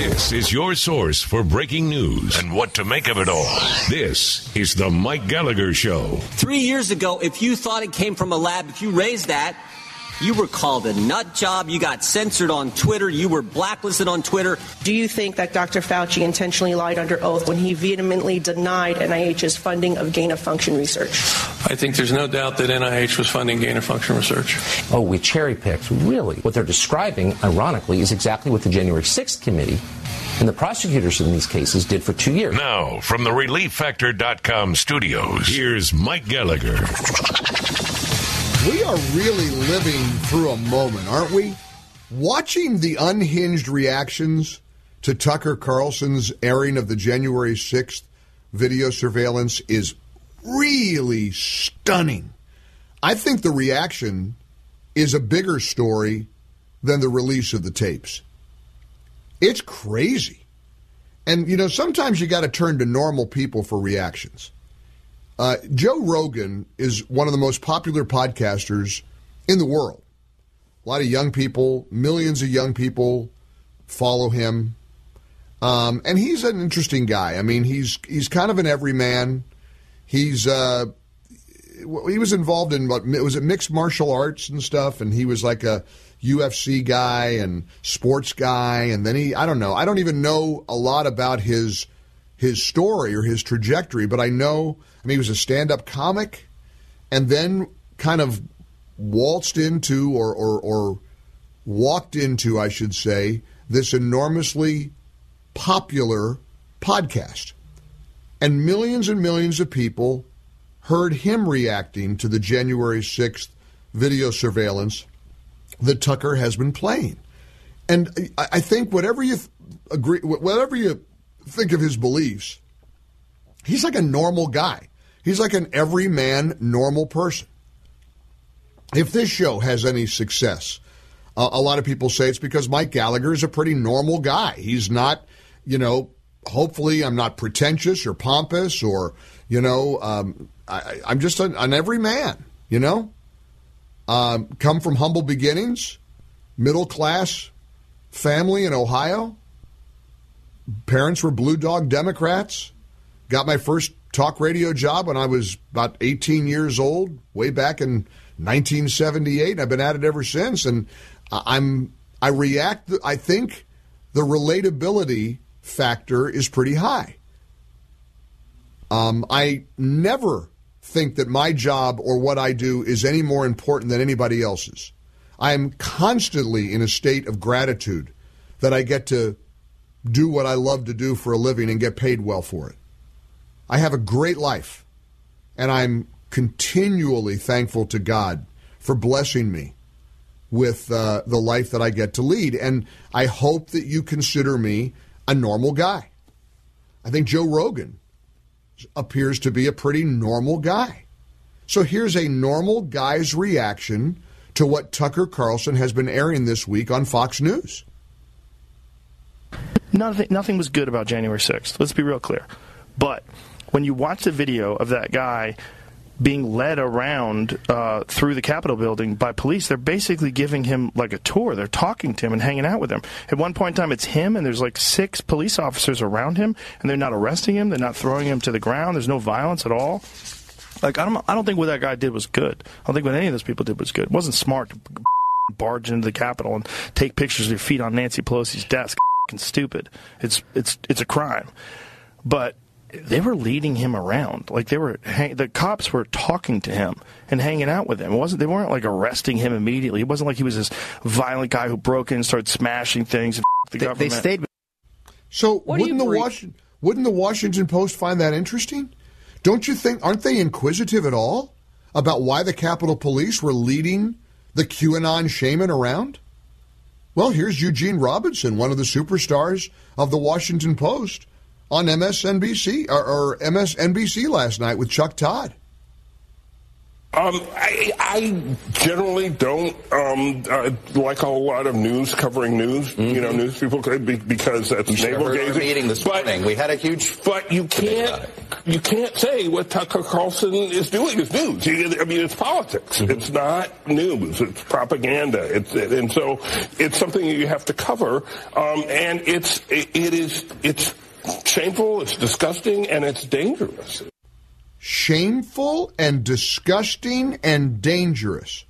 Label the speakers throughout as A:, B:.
A: This is your source for breaking news and what to make of it all. This is the Mike Gallagher Show.
B: Three years ago, if you thought it came from a lab, if you raised that, you were called a nut job. You got censored on Twitter. You were blacklisted on Twitter.
C: Do you think that Dr. Fauci intentionally lied under oath when he vehemently denied NIH's funding of gain of function research?
D: I think there's no doubt that NIH was funding gain of function research.
E: Oh, we cherry picked. Really? What they're describing, ironically, is exactly what the January 6th committee and the prosecutors in these cases did for two years.
A: Now, from the ReliefFactor.com studios, here's Mike Gallagher.
F: We are really living through a moment, aren't we? Watching the unhinged reactions to Tucker Carlson's airing of the January 6th video surveillance is really stunning. I think the reaction is a bigger story than the release of the tapes. It's crazy. And, you know, sometimes you got to turn to normal people for reactions. Uh, Joe Rogan is one of the most popular podcasters in the world. A lot of young people, millions of young people follow him. Um, and he's an interesting guy. I mean, he's he's kind of an everyman. He's uh, he was involved in what was it mixed martial arts and stuff, and he was like a UFC guy and sports guy, and then he I don't know. I don't even know a lot about his his story or his trajectory, but I know I mean he was a stand-up comic and then kind of waltzed into or or, or walked into, I should say, this enormously popular podcast. And millions and millions of people heard him reacting to the January 6th video surveillance that Tucker has been playing. And I think whatever you agree, whatever you think of his beliefs, he's like a normal guy. He's like an everyman, normal person. If this show has any success, uh, a lot of people say it's because Mike Gallagher is a pretty normal guy. He's not, you know, hopefully I'm not pretentious or pompous or, you know, um, I, am just an, an everyman, you know? Um, come from humble beginnings, middle class family in Ohio. Parents were Blue Dog Democrats. Got my first talk radio job when I was about 18 years old, way back in 1978. I've been at it ever since, and I'm I react. I think the relatability factor is pretty high. Um, I never think that my job or what I do is any more important than anybody else's. I am constantly in a state of gratitude that I get to do what I love to do for a living and get paid well for it. I have a great life, and I'm continually thankful to God for blessing me with uh, the life that I get to lead. And I hope that you consider me a normal guy. I think Joe Rogan appears to be a pretty normal guy. So here's a normal guy's reaction to what Tucker Carlson has been airing this week on Fox News.
G: Nothing, nothing was good about January 6th. Let's be real clear. But when you watch the video of that guy being led around uh, through the Capitol building by police. They're basically giving him like a tour. They're talking to him and hanging out with him. At one point in time, it's him, and there's like six police officers around him, and they're not arresting him. They're not throwing him to the ground. There's no violence at all. Like I don't, I don't think what that guy did was good. I don't think what any of those people did was good. It wasn't smart to barge into the Capitol and take pictures of your feet on Nancy Pelosi's desk. Stupid. It's it's it's a crime. But they were leading him around. Like they were, hang, the cops were talking to him and hanging out with him. It wasn't they weren't like arresting him immediately. It wasn't like he was this violent guy who broke in and started smashing things. And the
H: They,
G: government.
H: they stayed.
F: So
H: What
F: wouldn't the
H: re-
F: Washington wouldn't the Washington Post find that interesting? Don't you think aren't they inquisitive at all about why the Capitol Police were leading the QAnon shaman around? Well, here's Eugene Robinson, one of the superstars of the Washington Post, on MSNBC or, or MSNBC last night with Chuck Todd.
I: Um, I, I generally don't um, uh, like a lot of news covering news. You know, news people could be, because that's
J: Mm-hmm. You should have
I: navel
J: heard our
I: gazing.
J: meeting this morning. We had a huge.
I: But you can't you can't say what Tucker Carlson is doing is news. I mean, it's politics.
J: Mm-hmm.
I: It's not news. It's propaganda. It's it, and so it's something you have to cover. Um, and it's it, it is it's shameful. It's disgusting, and it's dangerous.
F: shameful and disgusting and dangerous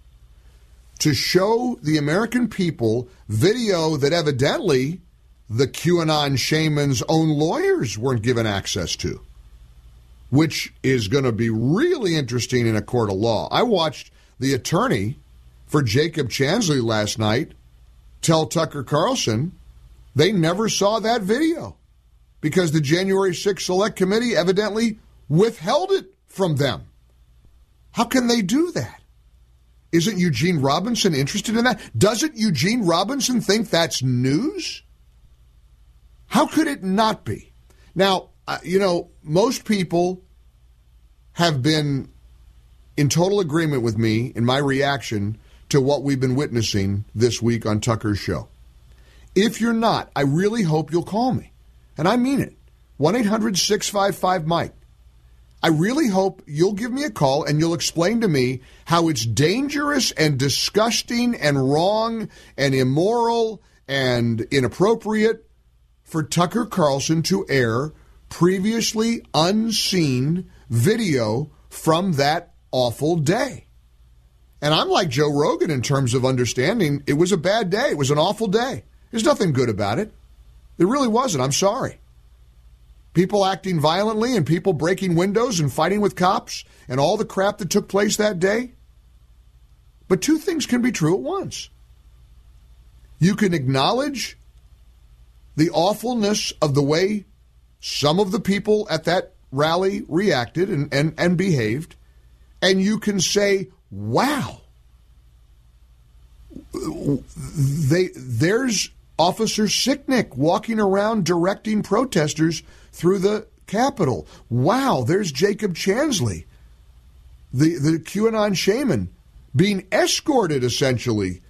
F: to show the American people video that evidently the QAnon shaman's own lawyers weren't given access to, which is going to be really interesting in a court of law. I watched the attorney for Jacob Chansley last night tell Tucker Carlson they never saw that video because the January 6th Select Committee evidently withheld it from them. How can they do that? Isn't Eugene Robinson interested in that? Doesn't Eugene Robinson think that's news? How could it not be? Now, uh, you know, most people have been in total agreement with me in my reaction to what we've been witnessing this week on Tucker's show. If you're not, I really hope you'll call me. And I mean it. 1 800 655 Mike. I really hope you'll give me a call and you'll explain to me how it's dangerous and disgusting and wrong and immoral and inappropriate for Tucker Carlson to air previously unseen video from that awful day. And I'm like Joe Rogan in terms of understanding it was a bad day. It was an awful day. There's nothing good about it. It really wasn't. I'm sorry. People acting violently and people breaking windows and fighting with cops and all the crap that took place that day. But two things can be true at once. You can acknowledge the awfulness of the way some of the people at that rally reacted and, and, and behaved, and you can say, wow, they there's Officer Sicknick walking around directing protesters through the Capitol. Wow, there's Jacob Chansley, the, the QAnon shaman, being escorted essentially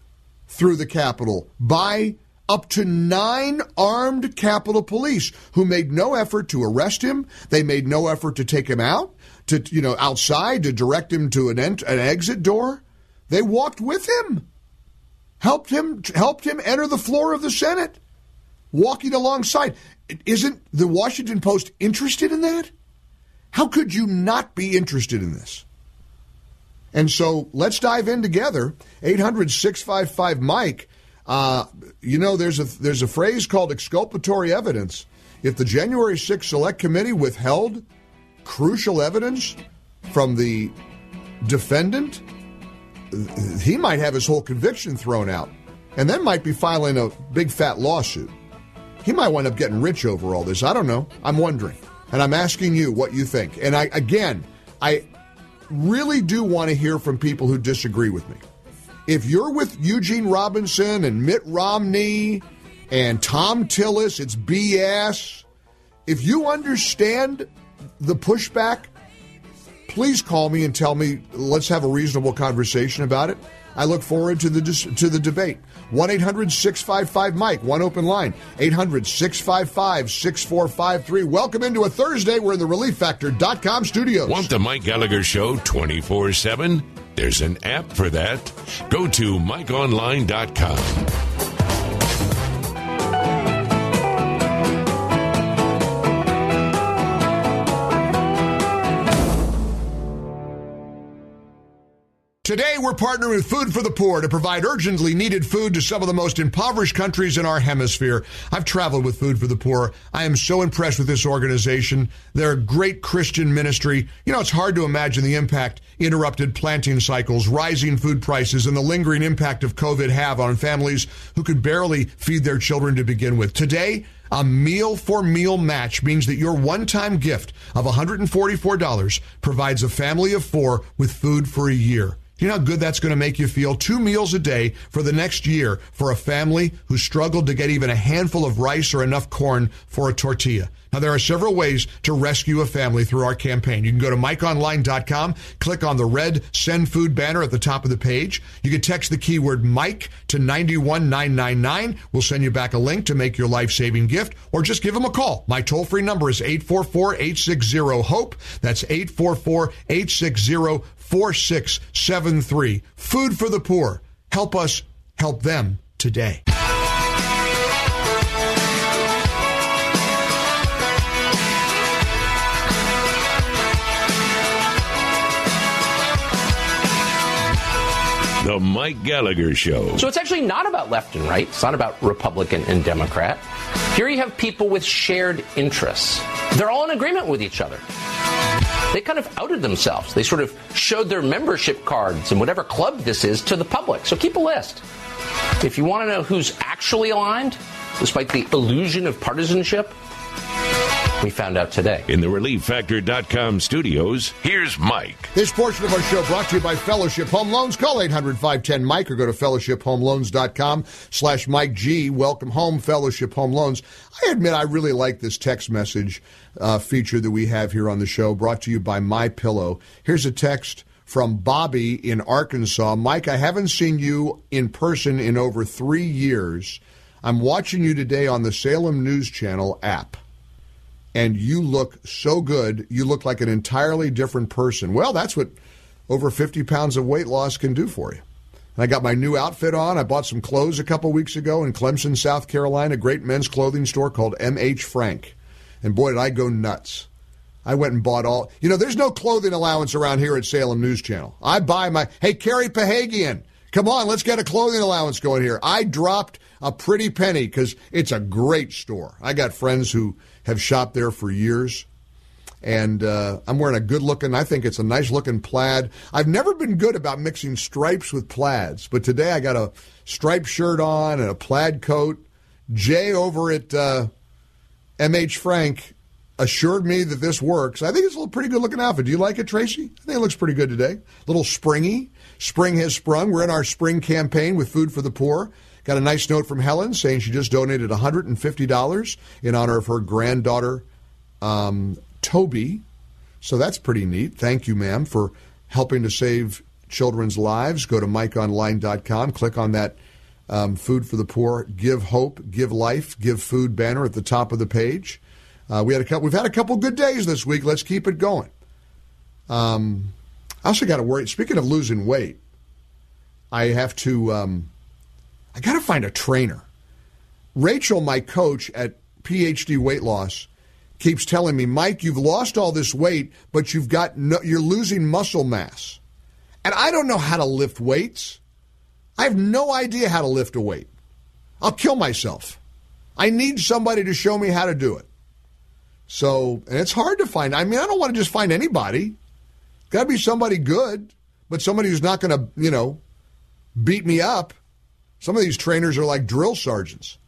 F: through the Capitol by up to nine armed Capitol police who made no effort to arrest him. They made no effort to take him out, to you know, outside to direct him to an, ent- an exit door. They walked with him helped him helped him enter the floor of the Senate, walking alongside. Isn't the Washington Post interested in that? How could you not be interested in this? And so let's dive in together. 800 655 Mike. Uh, you know, there's a, there's a phrase called exculpatory evidence. If the January 6th Select Committee withheld crucial evidence from the defendant, he might have his whole conviction thrown out and then might be filing a big fat lawsuit. He might wind up getting rich over all this. I don't know. I'm wondering. And I'm asking you what you think. And I again, I really do want to hear from people who disagree with me. If you're with Eugene Robinson and Mitt Romney and Thom Tillis, it's BS. If you understand the pushback please call me and tell me. Let's have a reasonable conversation about it. I look forward to the to the debate. 1 800 655 Mike, one open line. 800 655 6453. Welcome into a Thursday. We're in the ReliefFactor.com studios.
A: Want the Mike Gallagher Show 24 7? There's an app for that. Go to MikeOnline.com.
F: Today, we're partnering with Food for the Poor to provide urgently needed food to some of the most impoverished countries in our hemisphere. I've traveled with Food for the Poor. I am so impressed with this organization. They're a great Christian ministry. You know, it's hard to imagine the impact interrupted planting cycles, rising food prices, and the lingering impact of COVID have on families who could barely feed their children to begin with. Today, a meal for meal match means that your one time gift of $144 provides a family of four with food for a year. You know how good that's going to make you feel? Two meals a day for the next year for a family who struggled to get even a handful of rice or enough corn for a tortilla. Now, there are several ways to rescue a family through our campaign. You can go to MikeOnline.com, click on the red Send Food banner at the top of the page. You can text the keyword Mike to 91999. We'll send you back a link to make your life saving gift, or just give them a call. My toll free number is 844 860 HOPE. That's 844 860 4673. Food for the poor. Help us help them today.
A: The Mike Gallagher Show.
E: So it's actually not about left and right. It's not about Republican and Democrat. Here you have people with shared interests. They're all in agreement with each other. They kind of outed themselves. They sort of showed their membership cards and whatever club this is to the public. So keep a list. If you want to know who's actually aligned, despite the illusion of partisanship, we found out today.
A: In the ReliefFactor.com studios, here's Mike.
F: This portion of our show brought to you by Fellowship Home Loans. Call 800-510-MIKE or go to fellowshiphomeloans.com slash Mike G. Welcome home, Fellowship Home Loans. I admit I really like this text message uh, feature that we have here on the show, brought to you by My Pillow. Here's a text from Bobby in Arkansas. Mike, I haven't seen you in person in over three years. I'm watching you today on the Salem News Channel app and you look so good. You look like an entirely different person. Well, that's what over 50 pounds of weight loss can do for you. And I got my new outfit on. I bought some clothes a couple weeks ago in Clemson, South Carolina, a great men's clothing store called MH Frank. And boy, did I go nuts. I went and bought all. You know, there's no clothing allowance around here at Salem News Channel. I buy my. Hey, Carrie Pahagian, come on, let's get a clothing allowance going here. I dropped a pretty penny because it's a great store. I got friends who have shopped there for years. And uh, I'm wearing a good looking, I think it's a nice looking plaid. I've never been good about mixing stripes with plaids, but today I got a striped shirt on and a plaid coat. Jay over at uh, MH Frank assured me that this works. I think it's a pretty good looking outfit. Do you like it, Tracy? I think it looks pretty good today. A little springy. Spring has sprung. We're in our spring campaign with Food for the Poor. Got a nice note from Helen saying she just donated $150 in honor of her granddaughter, um, Toby. So that's pretty neat. Thank you, ma'am, for helping to save children's lives. Go to MikeOnline.com, click on that um, Food for the Poor, Give Hope, Give Life, Give Food banner at the top of the page. Uh, we had a couple, we've had a couple good days this week. Let's keep it going. Um, I also got to worry. Speaking of losing weight, I have to. Um, I got to find a trainer. Rachel, my coach at PhD Weight Loss, keeps telling me, Mike, you've lost all this weight, but you've got no, you're losing muscle mass. And I don't know how to lift weights. I have no idea how to lift a weight. I'll kill myself. I need somebody to show me how to do it. So, and it's hard to find. I mean, I don't want to just find anybody. Got to be somebody good, but somebody who's not going to, you know, beat me up. Some of these trainers are like drill sergeants.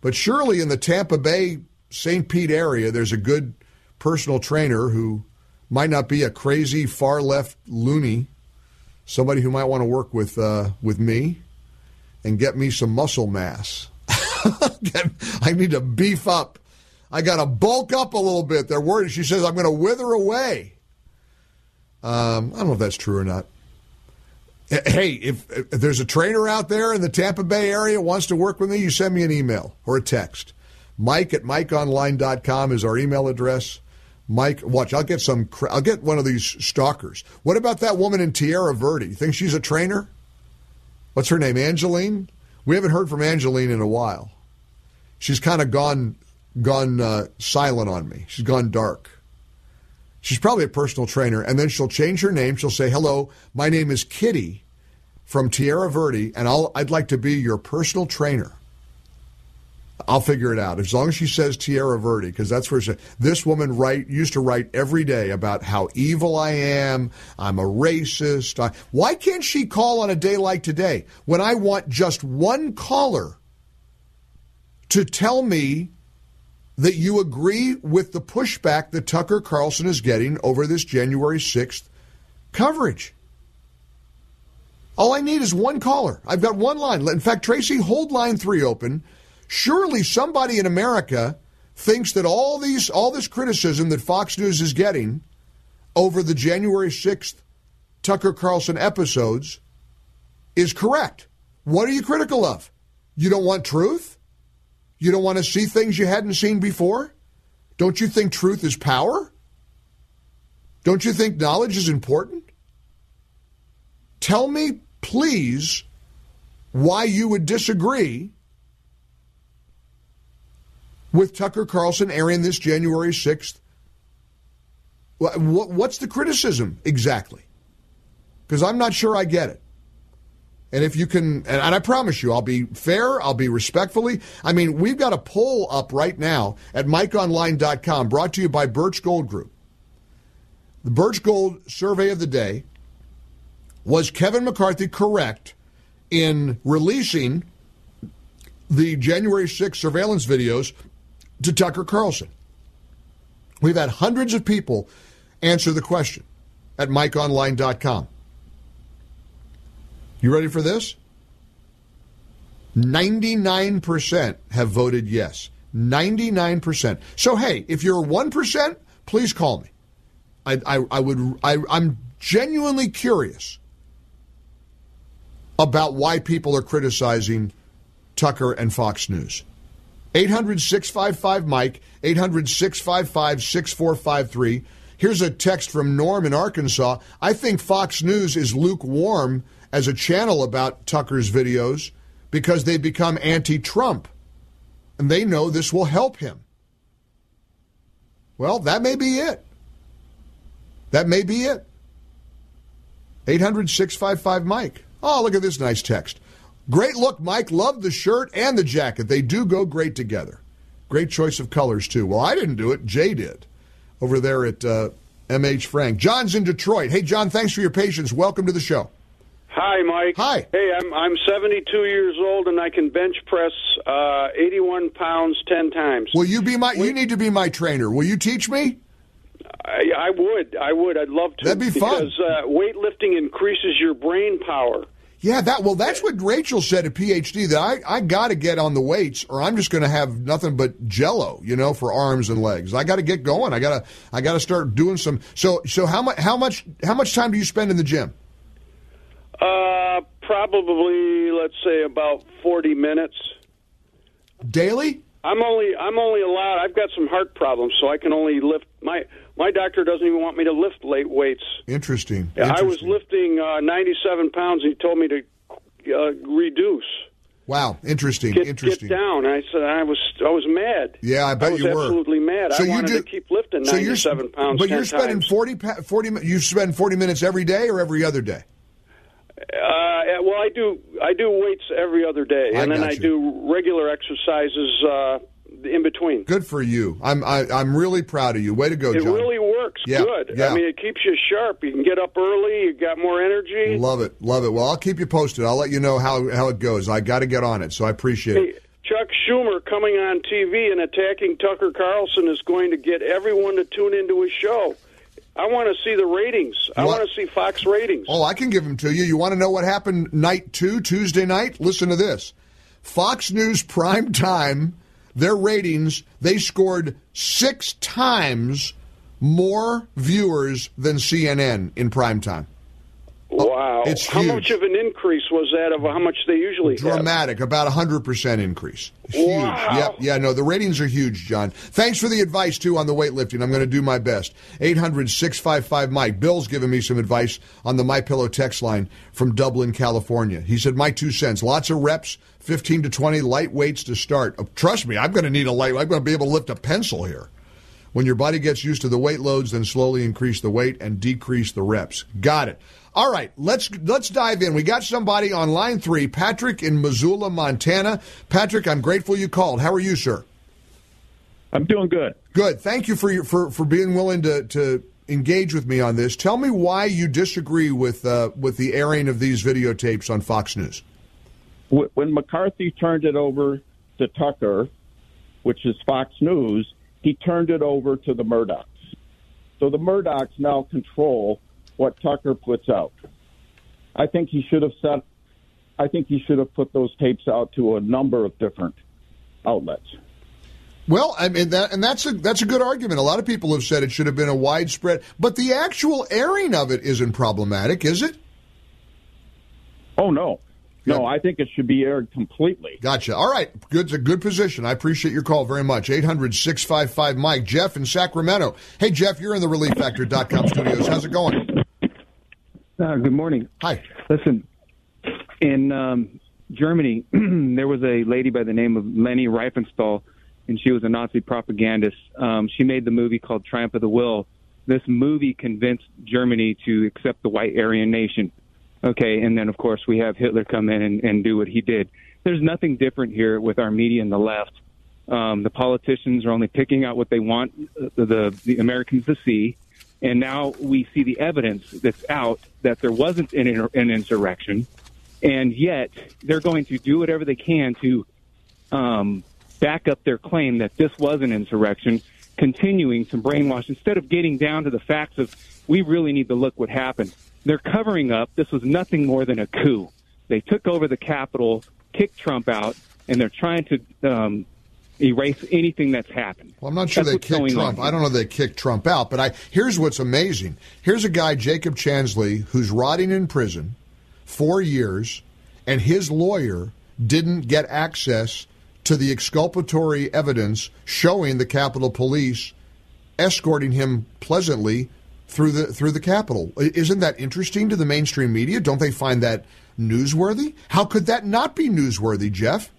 F: But surely in the Tampa Bay, St. Pete area, there's a good personal trainer who might not be a crazy far left loony, somebody who might want to work with uh, with me and get me some muscle mass. I need to beef up. I got to bulk up a little bit. They're worried. She says I'm going to wither away. Um, I don't know if that's true or not. Hey, if, if, there's a trainer out there in the Tampa Bay area wants to work with me, you send me an email or a text. Mike at MikeOnline.com is our email address. Mike, watch, I'll get some, I'll get one of these stalkers. What about that woman in Tierra Verde? You think she's a trainer? What's her name? Angeline? We haven't heard from Angeline in a while. She's kind of gone, gone uh, silent on me. She's gone dark. She's probably a personal trainer, and then she'll change her name. She'll say, "Hello, my name is Kitty from Tierra Verde, and I'll, I'd like to be your personal trainer." I'll figure it out as long as she says Tierra Verde, because that's where she, this woman write used to write every day about how evil I am. I'm a racist. I, why can't she call on a day like today when I want just one caller to tell me that you agree with the pushback that Tucker Carlson is getting over this January 6th coverage? All I need is one caller. I've got one line. In fact, Tracy, hold line three open surely somebody in America thinks that all these all this criticism that Fox News is getting over the January 6th Tucker Carlson episodes is correct. What are you critical of? You don't want truth? You don't want to see things you hadn't seen before? Don't you think truth is power? Don't you think knowledge is important? Tell me, please, why you would disagree with Tucker Carlson airing this January 6th? What's the criticism exactly? Because I'm not sure I get it. And if you can, and I promise you, I'll be fair, I'll be respectfully. I mean, we've got a poll up right now at MikeOnline.com brought to you by Birch Gold Group. The Birch Gold survey of the day was Kevin McCarthy correct in releasing the January 6th surveillance videos to Tucker Carlson. We've had hundreds of people answer the question at MikeOnline.com. You ready for this? 99% have voted yes. 99%. So, hey, if you're 1%, please call me. I, I, I would, I, I'm genuinely curious about why people are criticizing Tucker and Fox News. 800 655 Mike, 800 655 6453. Here's a text from Norm in Arkansas. I think Fox News is lukewarm as a channel about Tucker's videos because they become anti Trump. And they know this will help him. Well, that may be it. That may be it. 800 655 Mike. Oh, look at this nice text. Great look, Mike. Love the shirt and the jacket. They do go great together. Great choice of colors, too. Well, I didn't do it. Jay did over there at uh, MH Frank. John's in Detroit. Hey, John, thanks for your patience. Welcome to the show.
H: Hi, Mike.
F: Hi.
H: Hey, I'm I'm 72 years old and I can bench press uh, 81 pounds 10 times.
F: Will you be my? You need to be my trainer. Will you teach me?
H: I, I would. I would. I'd love to.
F: That'd be fun.
H: Because uh, weightlifting increases your brain power.
F: Yeah, that well, that's what Rachel said at PhD that I, I got to get on the weights or I'm just going to have nothing but Jello, you know, for arms and legs. I got to get going. I got to I got to start doing some. So so how much how much how much time do you spend in the gym?
H: Uh, probably let's say about 40 minutes
F: daily.
H: I'm only I'm only allowed. I've got some heart problems, so I can only lift my my doctor doesn't even want me to lift late weights.
F: Interesting.
H: Yeah,
F: Interesting.
H: I was lifting uh, 97 pounds, and he told me to uh, reduce.
F: Wow, interesting.
H: Get,
F: interesting.
H: Get down. I said I was I was mad.
F: Yeah, I bet
H: I was
F: you were
H: absolutely mad.
F: So
H: I
F: you
H: wanted
F: do-
H: to keep lifting
F: so you're-
H: 97 pounds.
F: But
H: 10
F: you're spending
H: times.
F: 40, 40 You spend forty minutes every day or every other day.
H: Uh, well, I do I do weights every other day,
F: I
H: and then I
F: you.
H: do regular exercises uh, in between.
F: Good for you. I'm I, I'm really proud of you. Way to go,
H: it
F: John.
H: really works
F: Yeah,
H: good.
F: yeah.
H: I mean, it keeps you sharp. You can get up early. You got more energy.
F: Love it, love it. Well, I'll keep you posted. I'll let you know how how it goes. I got to get on it, so I appreciate it.
H: Chuck Schumer coming on TV and attacking Tucker Carlson is going to get everyone to tune into his show. I want to see the ratings. I
F: What?
H: want to see Fox ratings.
F: Oh, I can give them to you. You want to know what happened night two, Tuesday night? Listen to this. Fox News prime time, their ratings, they scored six times more viewers than CNN in prime time.
H: Oh, wow.
F: it's
H: how
F: huge.
H: much of an increase was that of how much they usually have?
F: Dramatic, about a 100% increase. Huge.
H: Wow.
F: Yep. Yeah, no, the ratings are huge, John. Thanks for the advice, too, on the weightlifting. I'm going to do my best. 800 655 Mike. Bill's giving me some advice on the My Pillow text line from Dublin, California. He said, My two cents. Lots of reps, 15 to 20 light weights to start. Oh, trust me, I'm going to need a light. I'm going to be able to lift a pencil here. When your body gets used to the weight loads, then slowly increase the weight and decrease the reps. Got it. All right, let's let's dive in. We got somebody on line three, Patrick in Missoula, Montana. Patrick, I'm grateful you called. How are you, sir?
K: I'm doing good.
F: Good. Thank you for your, for for being willing to to engage with me on this. Tell me why you disagree with uh, with the airing of these videotapes on Fox News.
K: When McCarthy turned it over to Tucker, which is Fox News, he turned it over to the Murdochs. So the Murdochs now control what Tucker puts out. I think he should have set. I think he should have put those tapes out to a number of different outlets.
F: Well, I mean that, and that's a that's a good argument. A lot of people have said it should have been a widespread, but the actual airing of it isn't problematic, is it?
K: Oh no, no, I think it should be aired completely.
F: Gotcha. All right. Good. A good position. I appreciate your call very much. 800 655 Mike. Jeff in Sacramento. Hey, Jeff, you're in the ReliefFactor.com studios. How's it going?
L: Uh, good morning.
F: Hi.
L: Listen, in um, Germany, there was a lady by the name of Leni Riefenstahl, and she was a Nazi propagandist. Um, she made the movie called Triumph of the Will. This movie convinced Germany to accept the white Aryan nation. Okay, and then of course we have Hitler come in and, and do what he did. There's nothing different here with our media and the left. Um, the politicians are only picking out what they want the, the, the Americans to see, and now we see the evidence that's out that there wasn't an, an insurrection, and yet they're going to do whatever they can to um, back up their claim that this was an insurrection, continuing to brainwash instead of getting down to the facts of we really need to look what happened. They're covering up. This was nothing more than a coup. They took over the Capitol, kicked Trump out, and they're trying to um, erase anything that's happened.
F: Well, I'm not sure
L: That's
F: they kicked Trump. I don't know they kicked Trump out, but I here's what's amazing. Here's a guy, Jacob Chansley, who's rotting in prison four years, and his lawyer didn't get access to the exculpatory evidence showing the Capitol Police escorting him pleasantly through the through the Capitol. Isn't that interesting to the mainstream media? Don't they find that newsworthy? How could that not be newsworthy, Jeff?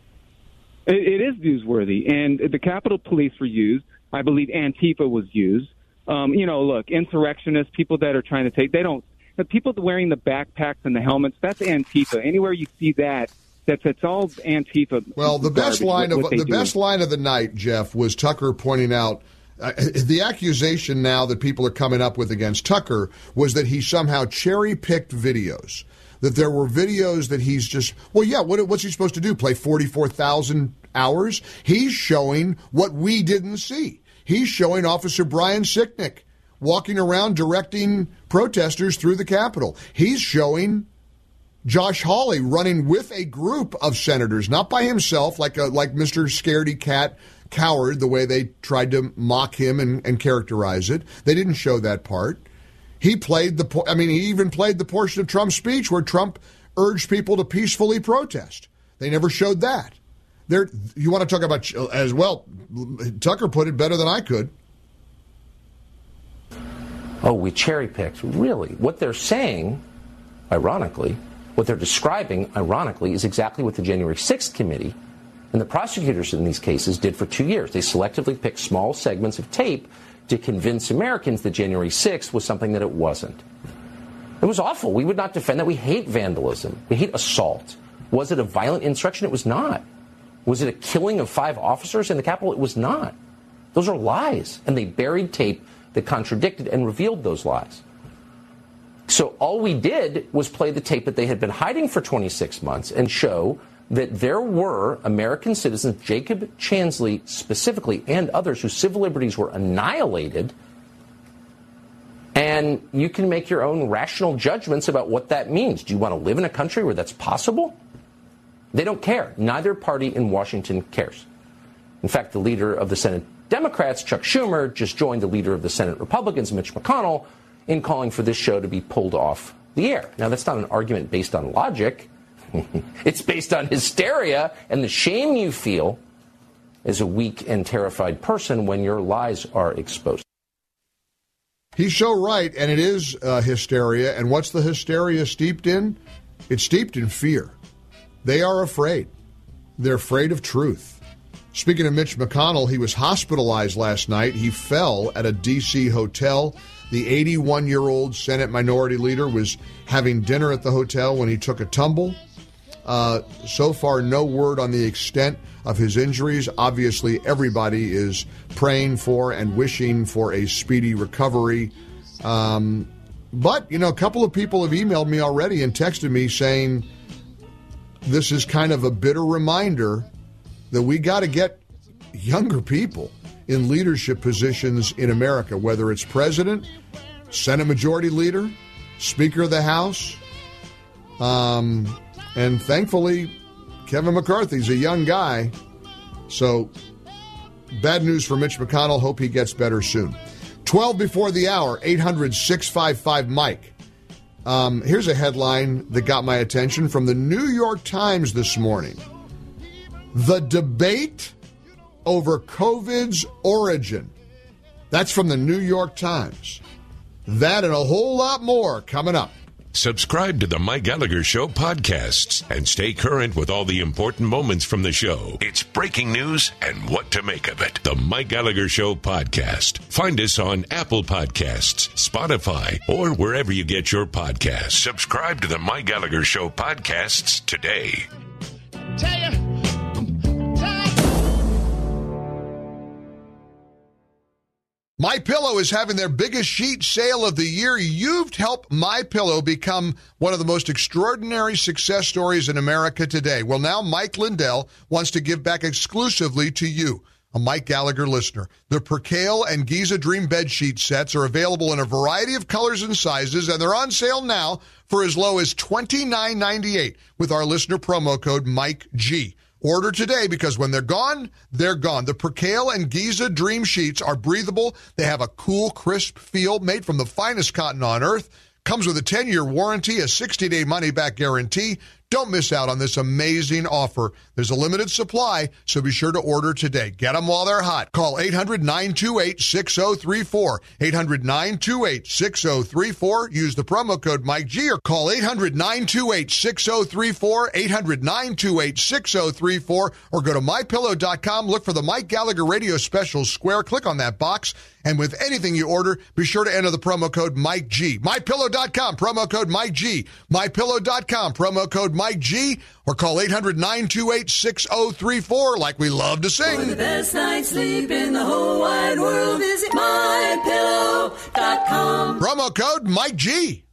L: It, it is newsworthy, and the Capitol Police were used. I believe Antifa was used. Um, you know, look, insurrectionists, people that are trying to take, they don't. The people wearing the backpacks and the helmets, that's Antifa. Anywhere you see that, that's it's all Antifa.
F: Well, the best line of the
L: do.
F: best line of the night, Jeff, was Tucker pointing out uh, the accusation now that people are coming up with against Tucker was that he somehow cherry picked videos. That there were videos that he's just well, yeah. What, what's he supposed to do? Play forty four thousand hours? He's showing what we didn't see. He's showing Officer Brian Sicknick walking around directing protesters through the Capitol. He's showing Josh Hawley running with a group of senators, not by himself, like a, like Mr. Scaredy Cat coward, the way they tried to mock him and, and characterize it. They didn't show that part. He played the. I mean, he even played the portion of Trump's speech where Trump urged people to peacefully protest. They never showed that. There, you want to talk about as well? Tucker put it better than I could.
E: Oh, we cherry picked. Really? What they're saying, ironically, what they're describing, ironically, is exactly what the January 6th committee and the prosecutors in these cases did for two years. They selectively picked small segments of tape to convince Americans that January 6th was something that it wasn't. It was awful. We would not defend that. We hate vandalism. We hate assault. Was it a violent insurrection? It was not. Was it a killing of five officers in the Capitol? It was not. Those are lies. And they buried tape that contradicted and revealed those lies. So all we did was play the tape that they had been hiding for 26 months and show that there were American citizens, Jacob Chansley specifically, and others whose civil liberties were annihilated. And you can make your own rational judgments about what that means. Do you want to live in a country where that's possible? They don't care. Neither party in Washington cares. In fact, the leader of the Senate Democrats, Chuck Schumer, just joined the leader of the Senate Republicans, Mitch McConnell, in calling for this show to be pulled off the air. Now, that's not an argument based on logic. it's based on hysteria and the shame you feel as a weak and terrified person when your lies are exposed.
F: He's so right, and it is uh, hysteria. And what's the hysteria steeped in? It's steeped in fear. They are afraid. They're afraid of truth. Speaking of Mitch McConnell, he was hospitalized last night. He fell at a D.C. hotel. The 81 year old Senate Minority Leader was having dinner at the hotel when he took a tumble. Uh, so far, no word on the extent of his injuries. Obviously, everybody is praying for and wishing for a speedy recovery. Um, but, you know, a couple of people have emailed me already and texted me saying this is kind of a bitter reminder that we got to get younger people in leadership positions in America, whether it's president, Senate Majority Leader, Speaker of the House. Um, and thankfully, Kevin McCarthy's a young guy. So, bad news for Mitch McConnell. Hope he gets better soon. 12 before the hour, 800 655 Mike. Um, here's a headline that got my attention from the New York Times this morning. The debate over COVID's origin. That's from the New York Times. That and a whole lot more coming up.
A: Subscribe to the Mike Gallagher Show podcasts and stay current with all the important moments from the show. It's breaking news and what to make of it. The Mike Gallagher Show podcast. Find us on Apple Podcasts, Spotify, or wherever you get your podcasts. Subscribe to the Mike Gallagher Show podcasts today.
M: Tell you.
F: My Pillow is having their biggest sheet sale of the year. You've helped My Pillow become one of the most extraordinary success stories in America today. Well, now Mike Lindell wants to give back exclusively to you, a Mike Gallagher listener. The Percale and Giza Dream bed sheet sets are available in a variety of colors and sizes, and they're on sale now for as low as $29.98 with our listener promo code Mike G. Order today because when they're gone, they're gone. The Percale and Giza Dream Sheets are breathable. They have a cool, crisp feel made from the finest cotton on earth. Comes with a 10 year warranty, a 60 day money back guarantee. Don't miss out on this amazing offer. There's a limited supply, so be sure to order today. Get them while they're hot. Call 800 928 6034. 800 928 6034. Use the promo code Mike G or call 800 928 6034. 800 928 6034 or go to mypillow.com. Look for the Mike Gallagher Radio Special Square. Click on that box. And with anything you order, be sure to enter the promo code Mike G. MyPillow.com, promo code Mike G. MyPillow.com, promo code Mike G. Or call 800 928 6034 like we love to
M: For
F: sing.
M: the best night's sleep in the whole wide world, visit mypillow.com.
F: Promo code Mike G.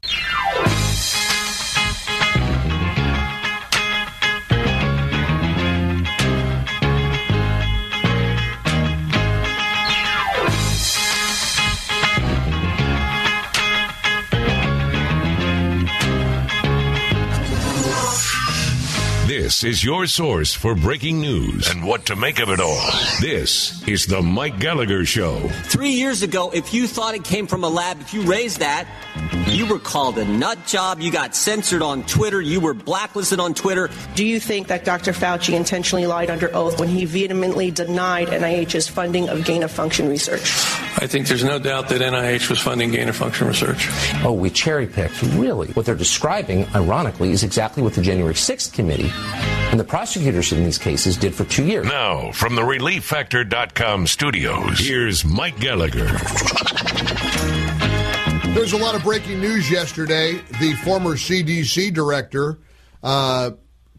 A: This is your source for breaking news and what to make of it all. This is the Mike Gallagher Show.
B: Three years ago, if you thought it came from a lab, if you raised that, you were called a nut job. You got censored on Twitter. You were blacklisted on Twitter.
C: Do you think that Dr. Fauci intentionally lied under oath when he vehemently denied NIH's funding of gain of function research?
D: I think there's no doubt that NIH was funding gain of function research.
E: Oh, we cherry picked. Really, what they're describing, ironically, is exactly what the January 6th committee and the prosecutors in these cases did for two years.
A: Now, from the ReliefFactor.com studios, here's Mike Gallagher.
F: There's a lot of breaking news yesterday. The former CDC director uh,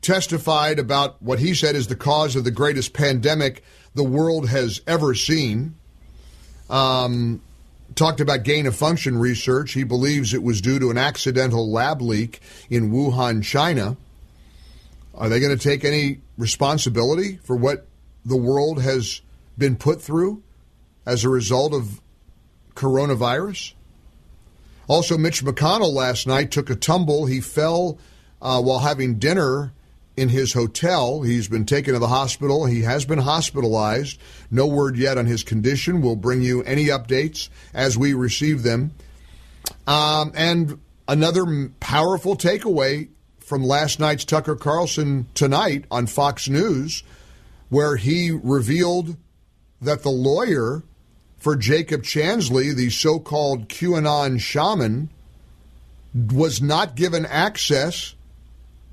F: testified about what he said is the cause of the greatest pandemic the world has ever seen. Um, talked about gain of function research. He believes it was due to an accidental lab leak in Wuhan, China. Are they going to take any responsibility for what the world has been put through as a result of coronavirus? Also, Mitch McConnell last night took a tumble. He fell uh, while having dinner in his hotel. He's been taken to the hospital. He has been hospitalized. No word yet on his condition. We'll bring you any updates as we receive them. Um, and another powerful takeaway from last night's Tucker Carlson tonight on Fox News, where he revealed that the lawyer for Jacob Chansley, the so called QAnon shaman, was not given access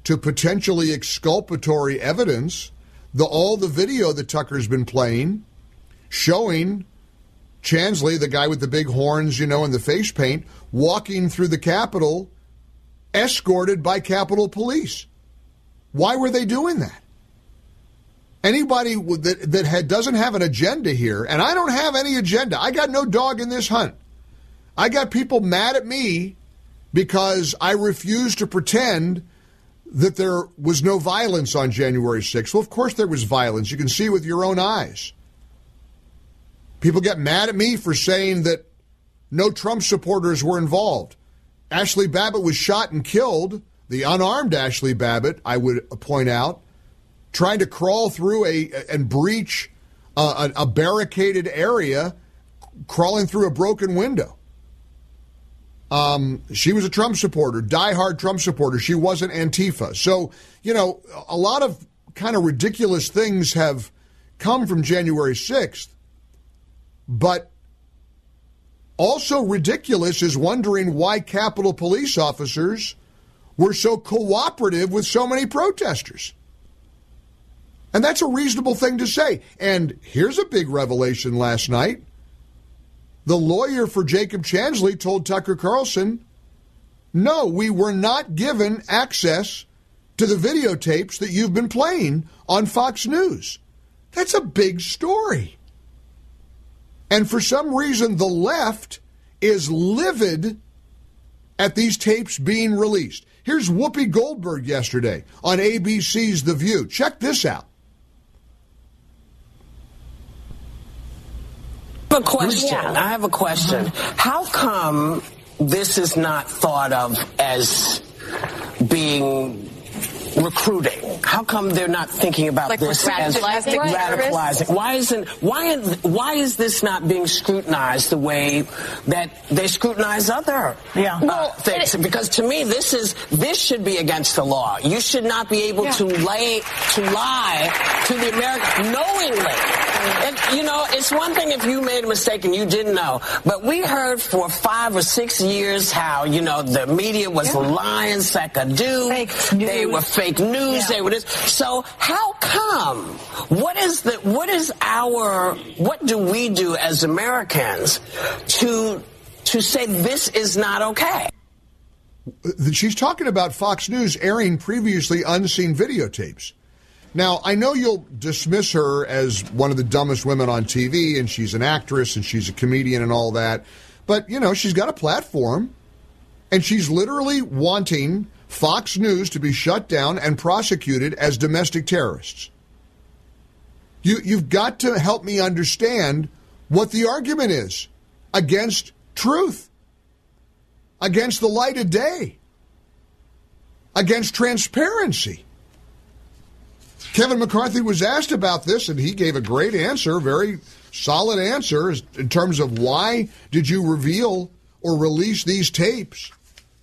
F: to potentially exculpatory evidence the all the video that Tucker's been playing showing Chansley, the guy with the big horns, you know, and the face paint, walking through the Capitol escorted by Capitol Police. Why were they doing that? Anybody that, that had, doesn't have an agenda here, and I don't have any agenda, I got no dog in this hunt. I got people mad at me because I refuse to pretend that there was no violence on January 6th. Well, of course there was violence. You can see with your own eyes. People get mad at me for saying that no Trump supporters were involved. Ashli Babbitt was shot and killed, the unarmed Ashli Babbitt, I would point out, trying to crawl through a and breach uh, a, a barricaded area, crawling through a broken window. Um, she was a Trump supporter, diehard Trump supporter. She wasn't Antifa. So, you know, a lot of kind of ridiculous things have come from January 6th. But also ridiculous is wondering why Capitol Police officers were so cooperative with so many protesters. And that's a reasonable thing to say. And here's a big revelation last night. The lawyer for Jacob Chansley told Tucker Carlson, no, we were not given access to the videotapes that you've been playing on Fox News. That's a big story. And for some reason, the left is livid at these tapes being released. Here's Whoopi Goldberg yesterday on ABC's The View. Check this out.
N: A question. I have a question. How come this is not thought of as being recruiting? How come they're not thinking about
O: Like
N: this as
O: radicalizing?
N: radicalizing? Why isn't why why is this not being scrutinized the way that they scrutinize other
O: Yeah.
N: uh,
O: Well,
N: things? Because to me, this is this should be against the law. You should not be able to lay to lie to the American knowingly. And, you know, it's one thing if you made a mistake and you didn't know, but we heard for five or six years how you know the media was lying, sackadoo. They were fake news. They were this. So how come? What is the? What is our? What do we do as Americans to to say this is not okay?
F: Uh, she's talking about Fox News airing previously unseen videotapes. Now, I know you'll dismiss her as one of the dumbest women on TV, and she's an actress and she's a comedian and all that. But, you know, she's got a platform, and she's literally wanting Fox News to be shut down and prosecuted as domestic terrorists. You, you've got to help me understand what the argument is against truth, against the light of day, against transparency. Kevin McCarthy was asked about this, and he gave a great answer, very solid answer in terms of why did you reveal or release these tapes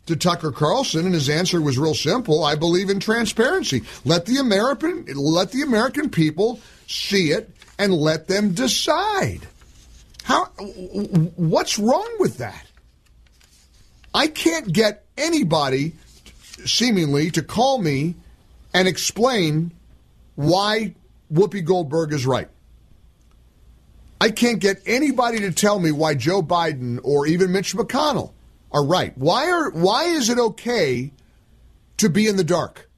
F: to Tucker Carlson, and his answer was real simple. I believe in transparency. Let the American let the American people see it and let them decide. How what's wrong with that? I can't get anybody seemingly to call me and explain why Whoopi Goldberg is right. I can't get anybody to tell me why Joe Biden or even Mitch McConnell are right. Why are why is it okay to be in the dark?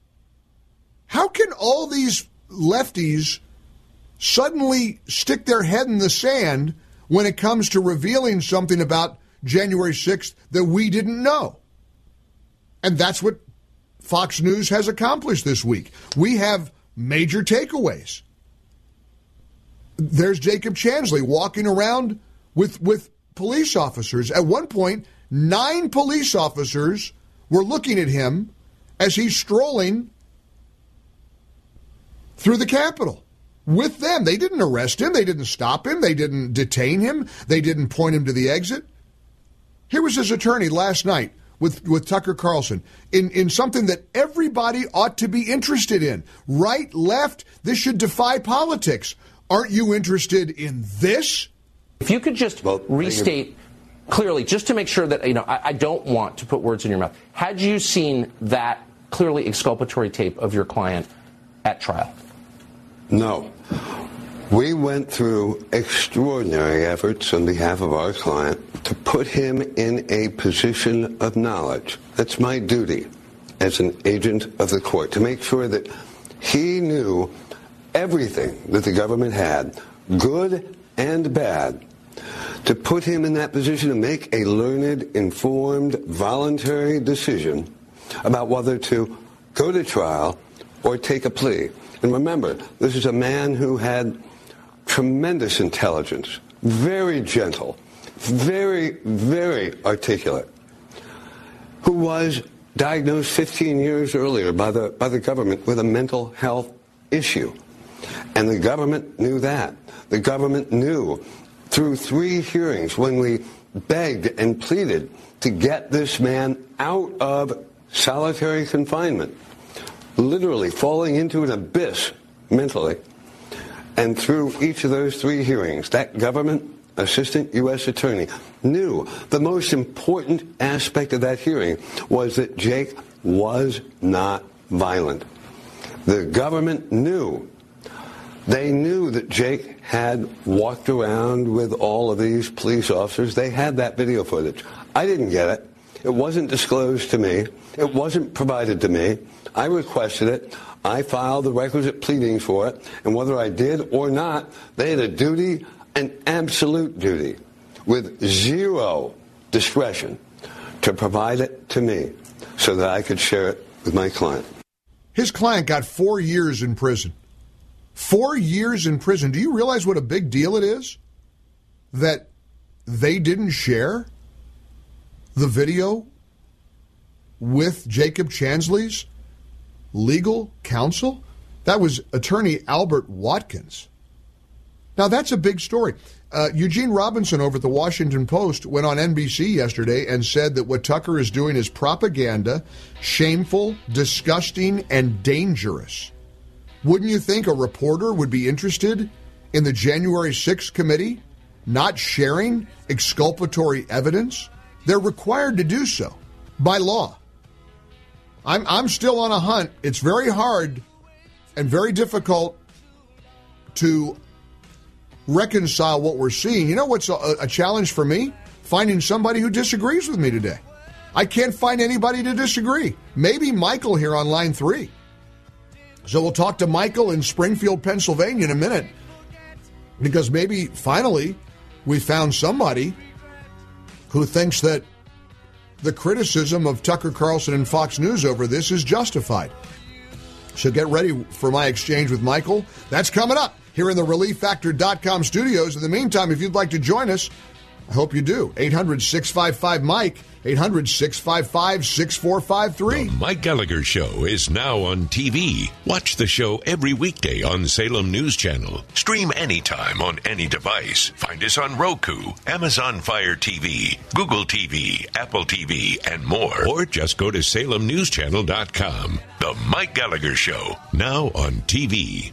F: How can all these lefties suddenly stick their head in the sand when it comes to revealing something about January 6th that we didn't know? And that's what Fox News has accomplished this week. We have major takeaways. There's Jacob Chansley walking around with with police officers. At one point, nine police officers were looking at him as he's strolling through the Capitol with them. They didn't arrest him. They didn't stop him. They didn't detain him. They didn't point him to the exit. Here was his attorney last night with, with Tucker Carlson in, in something that everybody ought to be interested in. Right, left, this should defy politics. Aren't you interested in this?
E: If you could just restate clearly, just to make sure that, you know, I, I don't want to put words in your mouth. Had you seen that clearly exculpatory tape of your client at trial?
O: No. We went through extraordinary efforts on behalf of our client to put him in a position of knowledge. That's my duty as an agent of the court to make sure that he knew everything that the government had, good and bad, to put him in that position to make a learned, informed, voluntary decision about whether to go to trial or take a plea. And remember, this is a man who had tremendous intelligence, very gentle, very, very articulate, who was diagnosed 15 years earlier by the, by the government with a mental health issue. And the government knew that. The government knew through three hearings when we begged and pleaded to get this man out of solitary confinement, literally falling into an abyss mentally. And through each of those three hearings, that government assistant U.S. attorney knew the most important aspect of that hearing was that Jake was not violent. The government knew. They knew that Jake had walked around with all of these police officers. They had that video footage. I didn't get it. It wasn't disclosed to me. It wasn't provided to me. I requested it. I filed the requisite pleadings for it. And whether I did or not, they had a duty, an absolute duty, with zero discretion to provide it to me so that I could share it with my client.
F: His client got four years in prison. Four years in prison. Do you realize what a big deal it is that they didn't share the video with Jacob Chansley's legal counsel? That was attorney Albert Watkins. Now, that's a big story. Uh, Eugene Robinson over at the Washington Post went on NBC yesterday and said that what Tucker is doing is propaganda, shameful, disgusting, and dangerous. Wouldn't you think a reporter would be interested in the January 6th committee not sharing exculpatory evidence? They're required to do so by law. I'm, I'm still on a hunt. It's very hard and very difficult to reconcile what we're seeing. You know what's a, a challenge for me? Finding somebody who disagrees with me today. I can't find anybody to disagree. Maybe Michael here on line three. So we'll talk to Michael in Springfield, Pennsylvania in a minute. Because maybe finally we found somebody who thinks that the criticism of Tucker Carlson and Fox News over this is justified. So get ready for my exchange with Michael. That's coming up here in the ReliefFactor.com studios. In the meantime, if you'd like to join us, I hope you do. 800 655 Mike, 800 655 6453.
A: The Mike Gallagher Show is now on TV. Watch the show every weekday on Salem News Channel. Stream anytime on any device. Find us on Roku, Amazon Fire TV, Google TV, Apple TV, and more. Or just go to salemnewschannel.com. The Mike Gallagher Show, now on TV.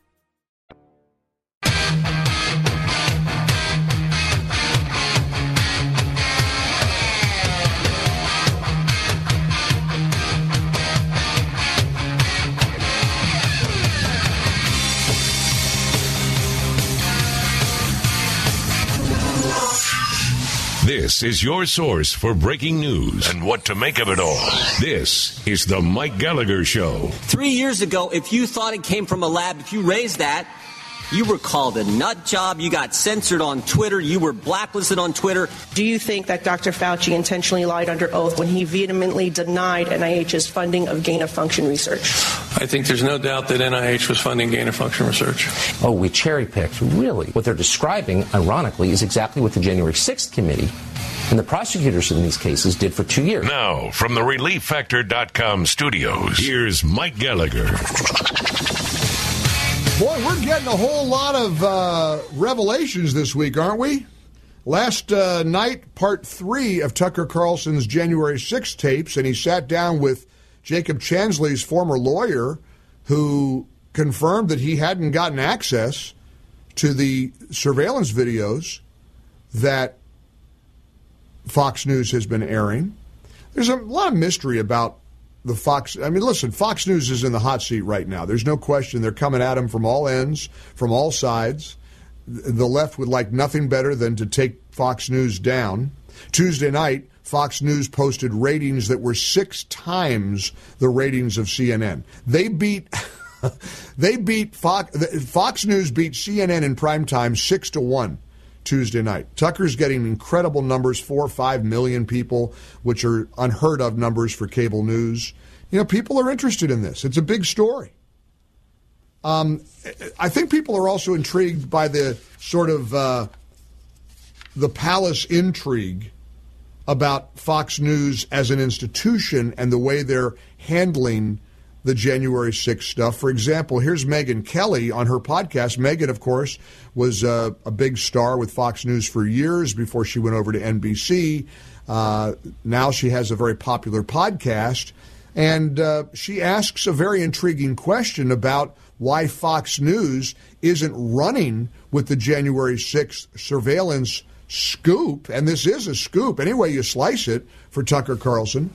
A: This This is your source for breaking news and what to make of it all. This is The Mike Gallagher Show.
B: Three years ago, if you thought it came from a lab, if you raised that, you were called a nut job. You got censored on Twitter. You were blacklisted on Twitter.
C: Do you think that Dr. Fauci intentionally lied under oath when he vehemently denied NIH's funding of gain of function research?
D: I think there's no doubt that NIH was funding gain of function research.
E: Oh, we cherry picked. Really? What they're describing, ironically, is exactly what the January 6th committee and the prosecutors in these cases did for two years.
A: Now, from the ReliefFactor.com studios, here's Mike Gallagher.
F: Boy, we're getting a whole lot of uh, revelations this week, aren't we? Last uh, night, part three of Tucker Carlson's January 6 tapes, and he sat down with Jacob Chansley's former lawyer, who confirmed that he hadn't gotten access to the surveillance videos that Fox News has been airing. There's a lot of mystery about the Fox. I mean, listen, Fox News is in the hot seat right now. There's no question. They're coming at him from all ends, from all sides. The left would like nothing better than to take Fox News down. Tuesday night, Fox News posted ratings that were six times the ratings of CNN. They beat. they beat Fox. Fox News beat CNN in prime time six to one. Tuesday night. Tucker's getting incredible numbers, four or five million people, which are unheard of numbers for cable news. You know, people are interested in this. It's a big story. Um, I think people are also intrigued by the sort of uh, the palace intrigue about Fox News as an institution and the way they're handling the January 6th stuff. For example, here's Megyn Kelly on her podcast. Megyn, of course, was uh, a big star with Fox News for years before she went over to NBC. Uh, now she has a very popular podcast. And uh, she asks a very intriguing question about why Fox News isn't running with the January 6th surveillance scoop. And this is a scoop, any way you slice it, for Tucker Carlson.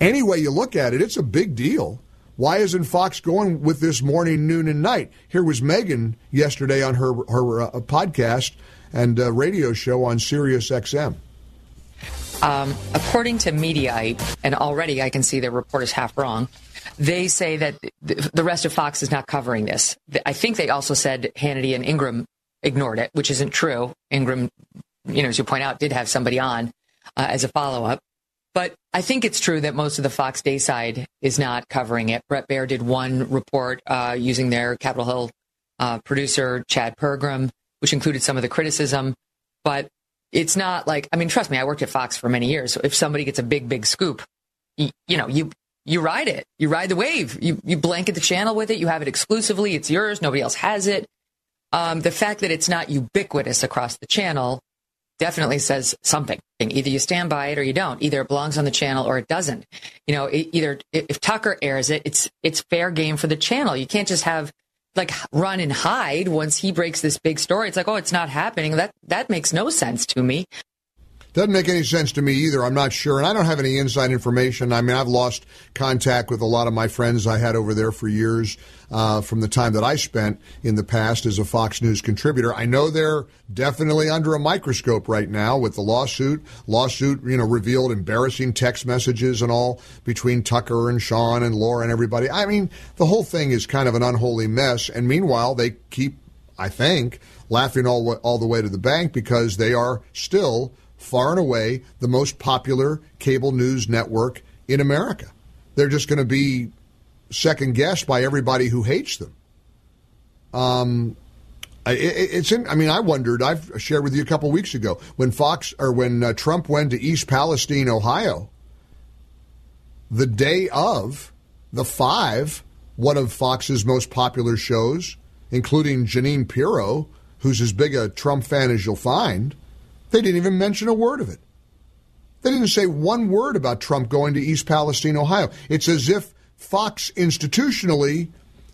F: Any way you look at it, it's a big deal. Why isn't Fox going with this morning, noon, and night? Here was Megyn yesterday on her her uh, podcast and uh, radio show on Sirius XM.
P: Um, according to Mediaite, and already I can see their report is half wrong. They say that the rest of Fox is not covering this. I think they also said Hannity and Ingraham ignored it, which isn't true. Ingraham, you know, as you point out, did have somebody on uh, as a follow up. But I think it's true that most of the Fox Day side is not covering it. Bret Baier did one report uh, using their Capitol Hill uh, producer, Chad Pergram, which included some of the criticism. But it's not like, I mean, trust me, I worked at Fox for many years. So if somebody gets a big, big scoop, you, you know, you you ride it. You ride the wave. You you blanket the channel with it. You have it exclusively. It's yours. Nobody else has it. Um, the fact that it's not ubiquitous across the channel definitely says something. Either you stand by it or you don't. Either it belongs on the channel or it doesn't. You know, it, either if Tucker airs it, it's it's fair game for the channel. You can't just have like run and hide once he breaks this big story. It's like, oh, it's not happening. That that makes no sense to me.
F: Doesn't make any sense to me either. I'm not sure. And I don't have any inside information. I mean, I've lost contact with a lot of my friends I had over there for years uh, from the time that I spent in the past as a Fox News contributor. I know they're definitely under a microscope right now with the lawsuit. Lawsuit, you know, revealed embarrassing text messages and all between Tucker and Sean and Laura and everybody. I mean, the whole thing is kind of an unholy mess. And meanwhile, they keep, I think, laughing all, all the way to the bank because they are still far and away the most popular cable news network in America. They're just going to be second guessed by everybody who hates them. Um, it, it's in, I mean, I wondered. I've shared with you a couple weeks ago when Fox or when uh, Trump went to East Palestine, Ohio. The day of the five, one of Fox's most popular shows, including Jeanine Pirro, who's as big a Trump fan as you'll find, they didn't even mention a word of it. They didn't say one word about Trump going to East Palestine, Ohio. It's as if Fox institutionally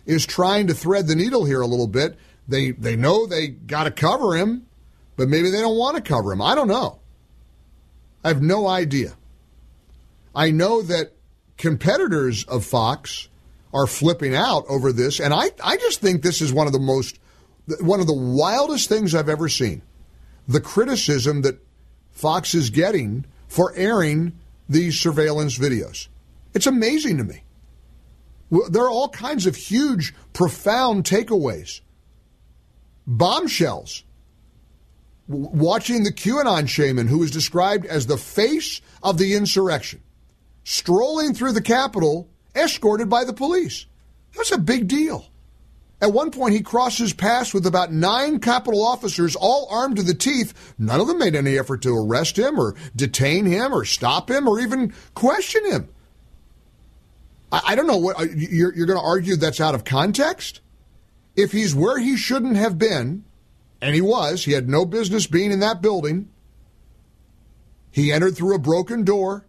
F: is trying to thread the needle here a little bit. They they know they got to cover him, but maybe they don't want to cover him. I don't know. I have no idea. I know that competitors of Fox are flipping out over this, and I, I just think this is one of the most one of the wildest things I've ever seen the criticism that Fox is getting for airing these surveillance videos. It's amazing to me. There are all kinds of huge, profound takeaways. Bombshells. Watching the QAnon shaman, who is described as the face of the insurrection, strolling through the Capitol, escorted by the police. That's a big deal. At one point, he crosses paths with about nine Capitol officers, all armed to the teeth. None of them made any effort to arrest him or detain him or stop him or even question him. I, I don't know what uh, you're, you're going to argue that's out of context. If he's where he shouldn't have been, and he was, he had no business being in that building. He entered through a broken door.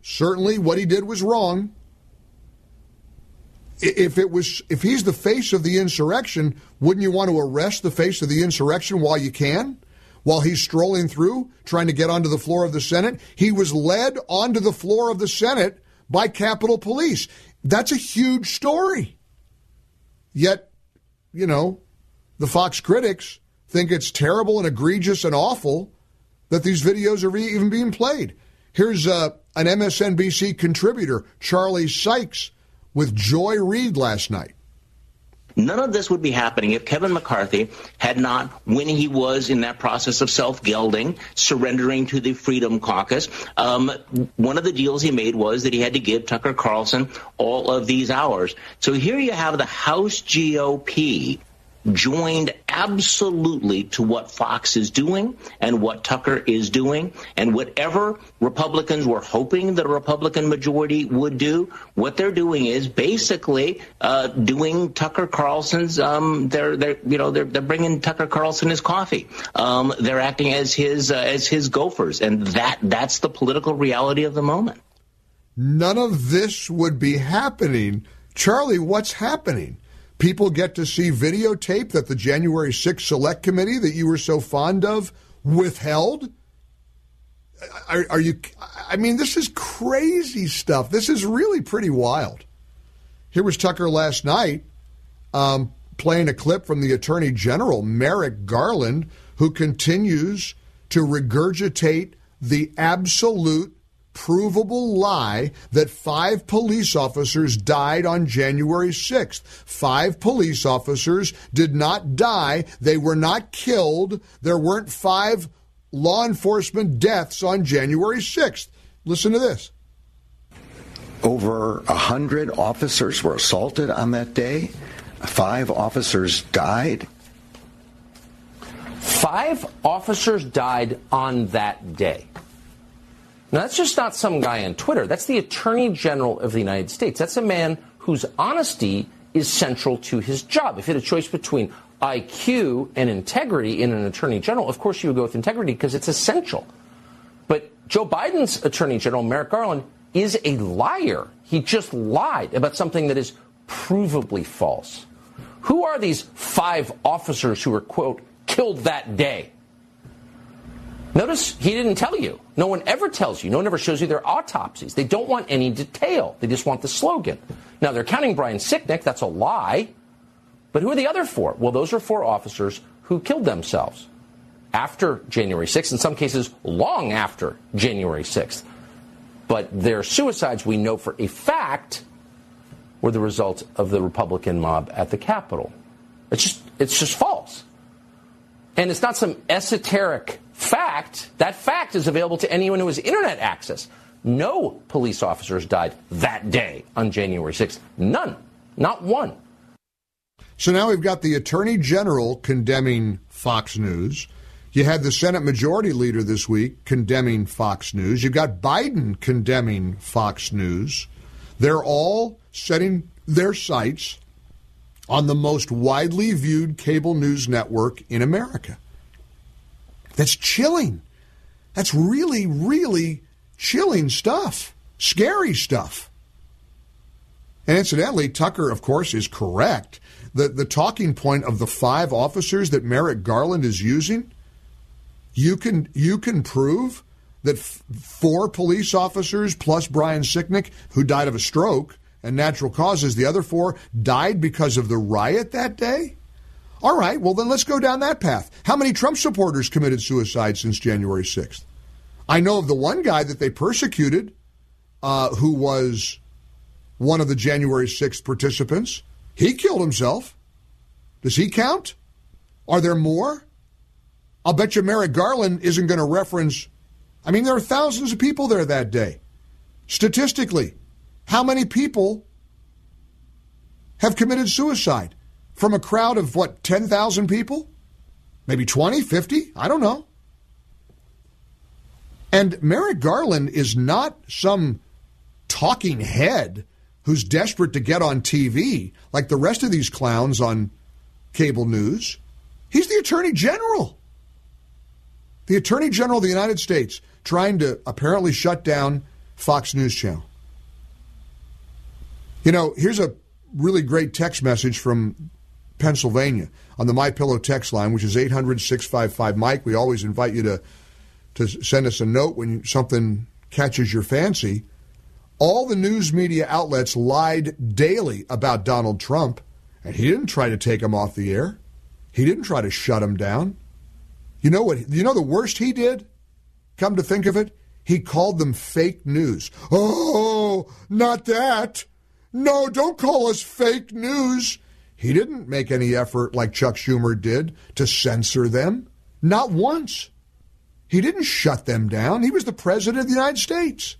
F: Certainly, what he did was wrong if it was if he's the face of the insurrection, wouldn't you want to arrest the face of the insurrection while you can? While he's strolling through trying to get onto the floor of the Senate, he was led onto the floor of the Senate by Capitol Police. That's a huge story. Yet, you know, the Fox critics think it's terrible and egregious and awful that these videos are even being played. Here's uh, an MSNBC contributor, Charlie Sykes, with Joy Reid last night.
Q: None of this would be happening if Kevin McCarthy had not, when he was in that process of self-gelding, surrendering to the Freedom Caucus, um, one of the deals he made was that he had to give Tucker Carlson all of these hours. So here you have the House GOP joined absolutely to what Fox is doing and what Tucker is doing. And whatever Republicans were hoping that a Republican majority would do, what they're doing is basically uh, doing Tucker Carlson's. Um, they're they're you know they're they're bringing Tucker Carlson his coffee. Um, they're acting as his uh, as his gophers, and that that's the political reality of the moment.
F: None of this would be happening, Charlie. What's happening? People get to see videotape that the January 6th Select Committee that you were so fond of withheld? Are, are, you? I mean, this is crazy stuff. This is really pretty wild. Here was Tucker last night um, playing a clip from the Attorney General, Merrick Garland, who continues to regurgitate the absolute provable lie that five police officers died on January 6th. Five police officers did not die. They were not killed. There weren't five law enforcement deaths on January 6th. Listen to this.
R: Over a hundred officers were assaulted on that day. Five officers died.
E: Five officers died on that day. Now, that's just not some guy on Twitter. That's the Attorney General of the United States. That's a man whose honesty is central to his job. If you had a choice between IQ and integrity in an Attorney General, of course you would go with integrity because it's essential. But Joe Biden's Attorney General, Merrick Garland, is a liar. He just lied about something that is provably false. Who are these five officers who were, quote, killed that day? Notice he didn't tell you. No one ever tells you. No one ever shows you their autopsies. They don't want any detail. They just want the slogan. Now, they're counting Brian Sicknick. That's a lie. But who are the other four? Well, those are four officers who killed themselves after January 6th, in some cases, long after January 6th. But their suicides, we know for a fact, were the result of the Republican mob at the Capitol. It's just, it's just false. And it's not some esoteric fact, that fact is available to anyone who has internet access. No police officers died that day on January 6th. None. Not one.
F: So now we've got the Attorney General condemning Fox News. You had the Senate Majority Leader this week condemning Fox News. You've got Biden condemning Fox News. They're all setting their sights on the most widely viewed cable news network in America. That's chilling. That's really, really chilling stuff, scary stuff. And incidentally, Tucker, of course, is correct. The, the talking point of the five officers that Merrick Garland is using, you can, you can prove that f- four police officers plus Brian Sicknick, who died of a stroke and natural causes, the other four died because of the riot that day? All right, well, then let's go down that path. How many Trump supporters committed suicide since January 6th? I know of the one guy that they persecuted uh, who was one of the January 6th participants. He killed himself. Does he count? Are there more? I'll bet you Merrick Garland isn't going to reference. I mean, there are thousands of people there that day. Statistically, how many people have committed suicide from a crowd of what, 10,000 people? Maybe 20, 50? I don't know. And Merrick Garland is not some talking head who's desperate to get on TV like the rest of these clowns on cable news. He's the Attorney General. The Attorney General of the United States trying to apparently shut down Fox News Channel. You know, here's a really great text message from Pennsylvania on the My Pillow text line, which is 800-655-MIKE. We always invite you to to send us a note when something catches your fancy. All the news media outlets lied daily about Donald Trump, and he didn't try to take him off the air. He didn't try to shut him down. You know what? You know the worst he did? Come to think of it, he called them fake news. Oh, not that. No, don't call us fake news. He didn't make any effort like Chuck Schumer did to censor them. Not once. He didn't shut them down. He was the president of the United States.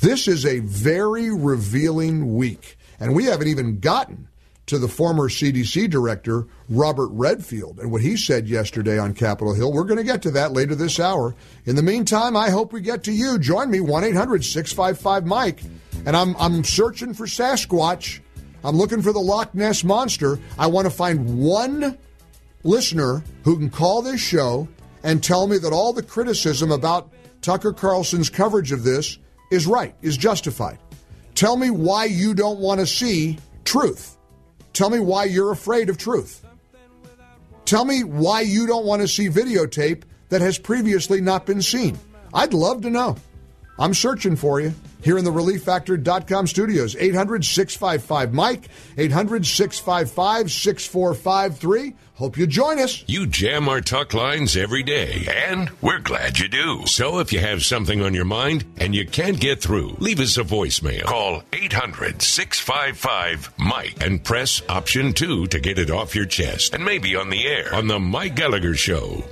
F: This is a very revealing week, and we haven't even gotten to the former CDC director, Robert Redfield, and what he said yesterday on Capitol Hill. We're going to get to that later this hour. In the meantime, I hope we get to you. Join me, 1 800 655 Mike. And I'm, I'm searching for Sasquatch. I'm looking for the Loch Ness Monster. I want to find one listener who can call this show and tell me that all the criticism about Tucker Carlson's coverage of this is right, is justified. Tell me why you don't want to see truth. Tell me why you're afraid of truth. Tell me why you don't want to see videotape that has previously not been seen. I'd love to know. I'm searching for you here in the relieffactor.com studios. 800 655 Mike, 800 655 6453. Hope you join us.
A: You jam our talk lines every day, and we're glad you do. So if you have something on your mind and you can't get through, leave us a voicemail. Call 800 655 Mike and press option 2 to get it off your chest and maybe on the air on The Mike Gallagher Show.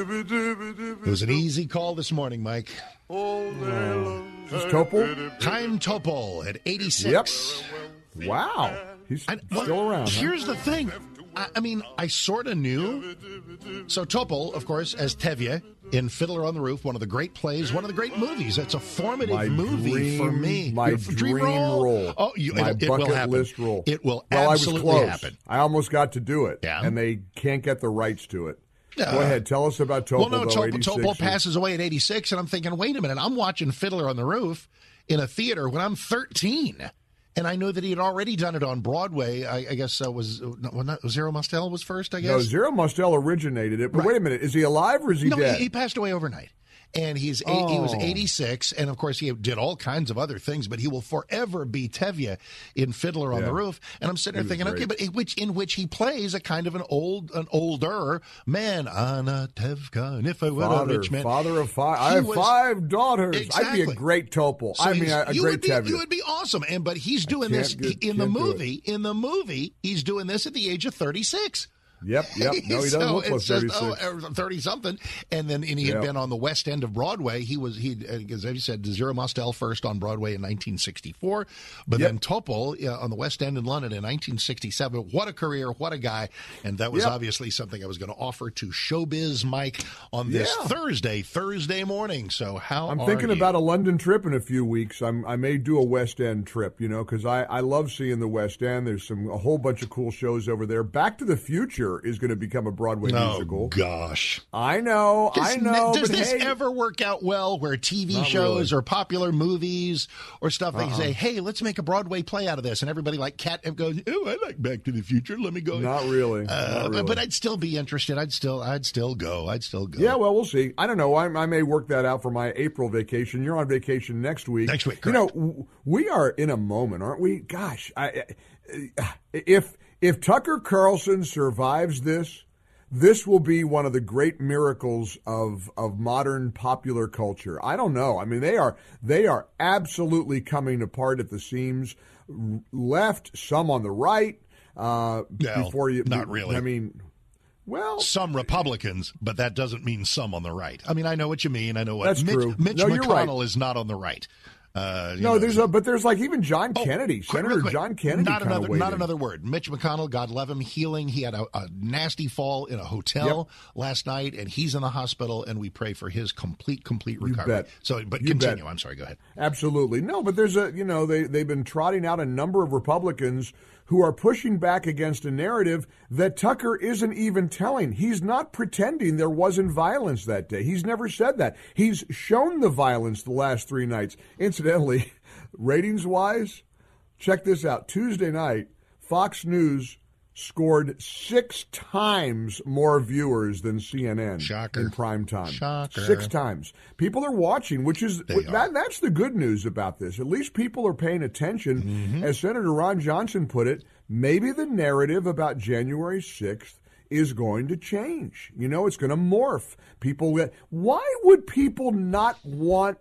S: It was an easy call this morning, Mike.
F: Is this Topol?
S: Time Topol at 86.
F: Yep. Wow. He's
S: I-
F: still around. huh?
S: Here's the thing. I, I mean, I sort of knew. So Topol, of course, as Tevye in Fiddler on the Roof, one of the great plays, one of the great movies. It's a formative
F: My
S: movie
F: dream,
S: for me.
F: My
S: Your
F: dream, role.
S: Oh, you,
F: my
S: it, it
F: bucket
S: will happen.
F: list role.
S: It will
F: well,
S: absolutely
F: I was close.
S: happen.
F: I almost got to do it,
S: Yeah.
F: and they can't get the rights to it.
S: Yeah.
F: Go ahead, tell us about Topol.
S: Well, no,
F: 86.
S: Topol passes away at 86, and I'm thinking, wait a minute, I'm watching Fiddler on the Roof in a theater when I'm 13. And I know that he had already done it on Broadway. I, I guess uh, was well, not, Zero Mostel was first. I guess
F: No, Zero Mostel originated it. But
S: Right.
F: wait a minute, is he alive or is he
S: no,
F: dead?
S: he, he passed away overnight. And he's eight, he was
F: Oh.
S: 86, and of course he did all kinds of other things, but he will forever be Tevye in Fiddler on
F: Yeah.
S: the Roof. And I'm sitting there thinking, okay, but in which in which he plays a kind of an old, an older man, Anna Tevka, and if I were
F: father,
S: a rich man,
F: father of five. I have
S: was-
F: five daughters. I'd be a great Topol.
S: So
F: I mean, a, a
S: you
F: great
S: would be,
F: Tevye.
S: You would be awesome, and but he's doing this
F: get-
S: in the
F: it.
S: movie. In the movie, he's doing this at the age of 36.
F: Yep, yep. No, he doesn't
S: so
F: look
S: it's just
F: 36.
S: oh, thirty something, and then and he had been on the West End of Broadway. He was he as you said Zero Mostel first on Broadway in 1964, but
F: Yep.
S: then Topol uh, on the West End in London in 1967. What a career! What a guy! And that was
F: Yep.
S: obviously something I was going to offer to Showbiz Mike on this
F: Yeah.
S: Thursday Thursday morning. So how
F: I'm thinking
S: you?
F: about a London trip in a few weeks. I'm, I may do a West End trip, you know, because I, I love seeing the West End. There's some a whole bunch of cool shows over there. Back to the Future Is going to become a Broadway
S: Oh,
F: musical.
S: gosh.
F: I know,
S: Does,
F: I know.
S: Does
F: but
S: this
F: hey,
S: ever work out well where TV shows
F: really.
S: or popular movies or stuff, they
F: Uh-uh.
S: say, hey, let's make a Broadway play out of this. And everybody like cat and goes, oh, I like Back to the Future. Let me go.
F: Not really.
S: Uh,
F: Not really.
S: But I'd still be interested. I'd still, I'd still go. I'd still go.
F: Yeah, well, we'll see. I don't know. I, I may work that out for my April vacation. You're on vacation next week.
S: Next week,
F: You know, we are in a moment, aren't we? Gosh, I, I- if if Tucker Carlson survives this, this will be one of the great miracles of of modern popular culture. I don't know. I mean, they are they are absolutely coming apart at the seams. Left, some on the right. Uh, before you,
S: not really.
F: I mean, well,
S: some Republicans, but that doesn't mean some on the right. I mean, I know what you mean. I know what
F: That's
S: Mitch,
F: true.
S: Mitch
F: No,
S: McConnell
F: right.
S: is not on the right. Uh,
F: no,
S: know,
F: there's a but there's like even John Kennedy,
S: Quick,
F: Senator
S: quick.
F: John Kennedy.
S: Not another, not another word. Mitch McConnell, God love him, healing. He had a, a nasty fall in a hotel last night, and he's in the hospital. And we pray for his complete, complete
F: You
S: recovery.
F: bet.
S: So, but
F: You
S: continue.
F: bet.
S: I'm sorry. Go ahead.
F: Absolutely. No, but there's a, you know, they, they've been trotting out a number of Republicans who are pushing back against a narrative that Tucker isn't even telling. He's not pretending there wasn't violence that day. He's never said that. He's shown the violence the last three nights. Incidentally, ratings wise, check this out. Tuesday night, Fox News scored six times more viewers than CNN
S: Shocker.
F: in prime time.
S: Shocker.
F: Six times. People are watching, which is that, that's the good news about this. At least people are paying attention.
S: Mm-hmm.
F: As Senator Ron Johnson put it, maybe the narrative about January 6th is going to change. You know, it's going to morph. People why would people not want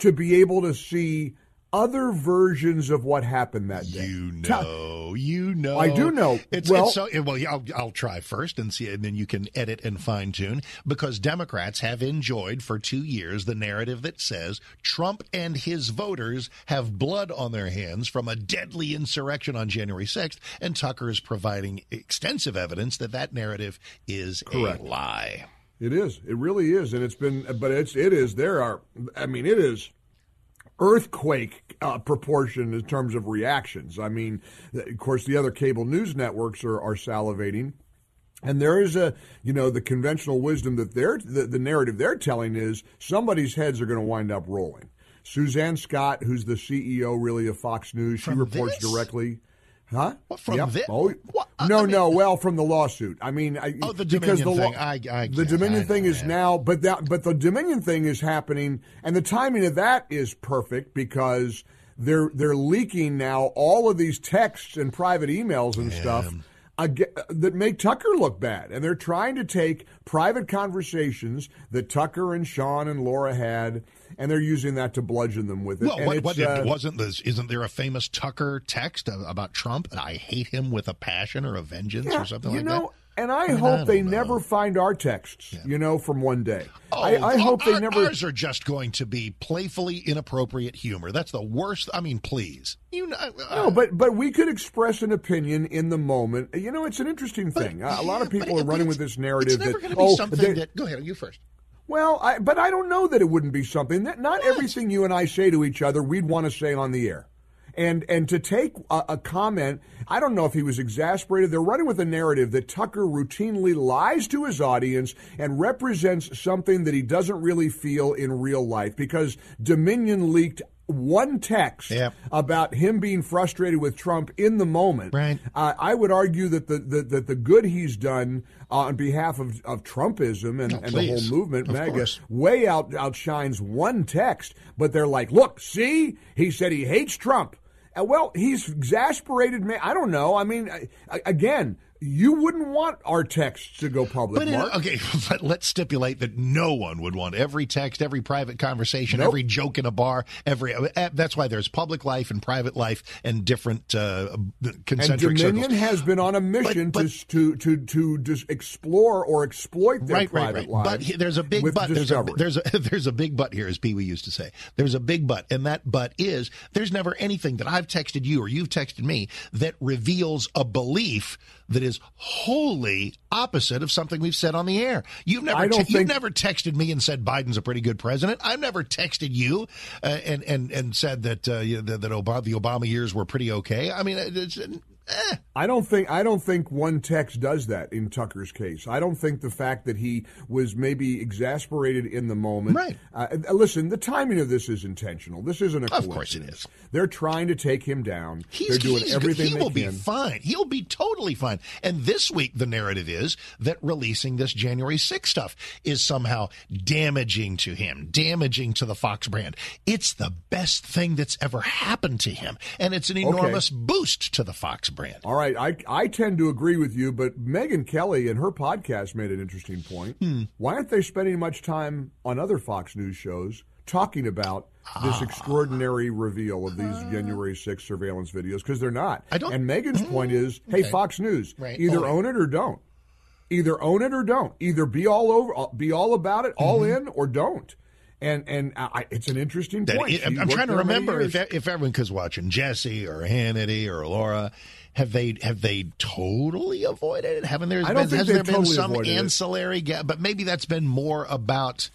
F: to be able to see other versions of what happened that day?
S: You know, you know.
F: I do know.
S: It's,
F: Well-
S: it's so well. I'll, I'll try first and see, and then you can edit and fine tune because Democrats have enjoyed for two years the narrative that says Trump and his voters have blood on their hands from a deadly insurrection on January sixth, and Tucker is providing extensive evidence that that narrative is
F: Correct.
S: a lie.
F: It is. It really is, and it's been. But it's. It is. There are. I mean, it is earthquake uh, proportion in terms of reactions. I mean, of course, the other cable news networks are, are salivating. And there is a, you know, the conventional wisdom that they're, the, the narrative they're telling is somebody's heads are going to wind up rolling. Suzanne Scott, who's the CEO really of Fox News, she reports
S: this?
F: directly. Huh?
S: What, from
F: Yep.
S: this?
F: Oh, uh, no, no. Well, from the lawsuit. I mean, I,
S: Oh, the
F: because
S: Dominion
F: the
S: thing. I- I
F: the Dominion
S: I
F: thing is now, but that, but the Dominion thing is happening, and the timing of that is perfect because they're they're leaking now all of these texts and private emails and stuff. ag- That make Tucker look bad, and they're trying to take private conversations that Tucker and Sean and Laura had, and they're using that to bludgeon them with it.
S: Well,
F: And
S: what, what
F: uh,
S: wasn't this? Isn't there a famous Tucker text about Trump? And I hate him with a passion or a vengeance
F: Yeah,
S: or something
F: you
S: like
F: know,
S: that.
F: And I,
S: I mean,
F: hope
S: I
F: they
S: don't
F: never find our texts, you know, from one day.
S: Oh,
F: I, I hope they never.
S: Ours are just going to be playfully inappropriate humor. That's the worst. I mean, please. You know, uh,
F: No, but but we could express an opinion in the moment. You know, it's an interesting thing. a lot of people are running with this narrative that oh,
S: something
F: they-
S: that. Go ahead, you first.
F: Well, I, but I don't know that it wouldn't be something that not everything you and I say to each other we'd want to say on the air. And and to take a, a comment, I don't know if he was exasperated. They're running with a narrative that Tucker routinely lies to his audience and represents something that he doesn't really feel in real life because Dominion leaked one text about him being frustrated with Trump in the moment. Right. Uh, I would argue that the, the that the good he's done uh, on behalf of, of Trumpism and,
S: Oh,
F: and the whole movement,
S: Of
F: MAGA,
S: course.
F: way out outshines one text. But they're like, look, see, he said he hates Trump. Uh, well, he's exasperated me. I don't know. I mean, I- again, you wouldn't want our texts to go public.
S: But in,
F: Mark.
S: okay, but let's stipulate that no one would want every text, every private conversation,
F: Nope.
S: every joke in a bar. Every uh, that's why there's public life and private life and different uh,
F: And Dominion
S: circles.
F: has been on a mission to to to to just explore or exploit their
S: right, right,
F: private
S: right.
F: lives.
S: But there's a big but. There's a, there's a there's a big but here, as Pee Wee used to say. There's a big but, and that but is there's never anything that I've texted you or you've texted me that reveals a belief that is wholly opposite of something we've said on the air. You've never
F: I don't
S: you've never texted me and said Biden's a pretty good president. I've never texted you uh, and and and said that uh, you- that, that Obama, the Obama years were pretty okay. I mean, it's, eh,
F: I don't think I don't think one text does that in Tucker's case. I don't think the fact that he was maybe exasperated in the moment.
S: Right.
F: Uh, listen, the timing of this is intentional. This isn't a
S: Of course it is.
F: They're trying to take him down.
S: He's,
F: They're doing
S: he's-
F: everything
S: He
F: they
S: will be fine. He'll be totally fine. And this week, the narrative is that releasing this January 6th stuff is somehow damaging to him, damaging to the Fox brand. It's the best thing that's ever happened to him, and it's an
F: Okay.
S: enormous boost to the Fox brand.
F: All right, I I tend to agree with you, but Megyn Kelly in her podcast made an interesting point.
S: Hmm.
F: Why aren't they spending much time on other Fox News shows talking about this
S: Ah.
F: extraordinary reveal of these January 6th surveillance videos? Because they're not.
S: I don't-
F: And Megyn's point is, hey,
S: Okay.
F: Fox News,
S: Right.
F: either
S: Own
F: own
S: it.
F: or don't. Either own it or don't. Either be all over, uh, be all about it, all
S: Mm-hmm.
F: in, or don't. And and I, it's an interesting point.
S: I'm, I'm trying to remember if if everyone was watching Jesse or Hannity or Laura, have they have they totally avoided it? Haven't there
F: I
S: been,
F: think
S: has there been
F: totally
S: some ancillary gap? But maybe that's been more about.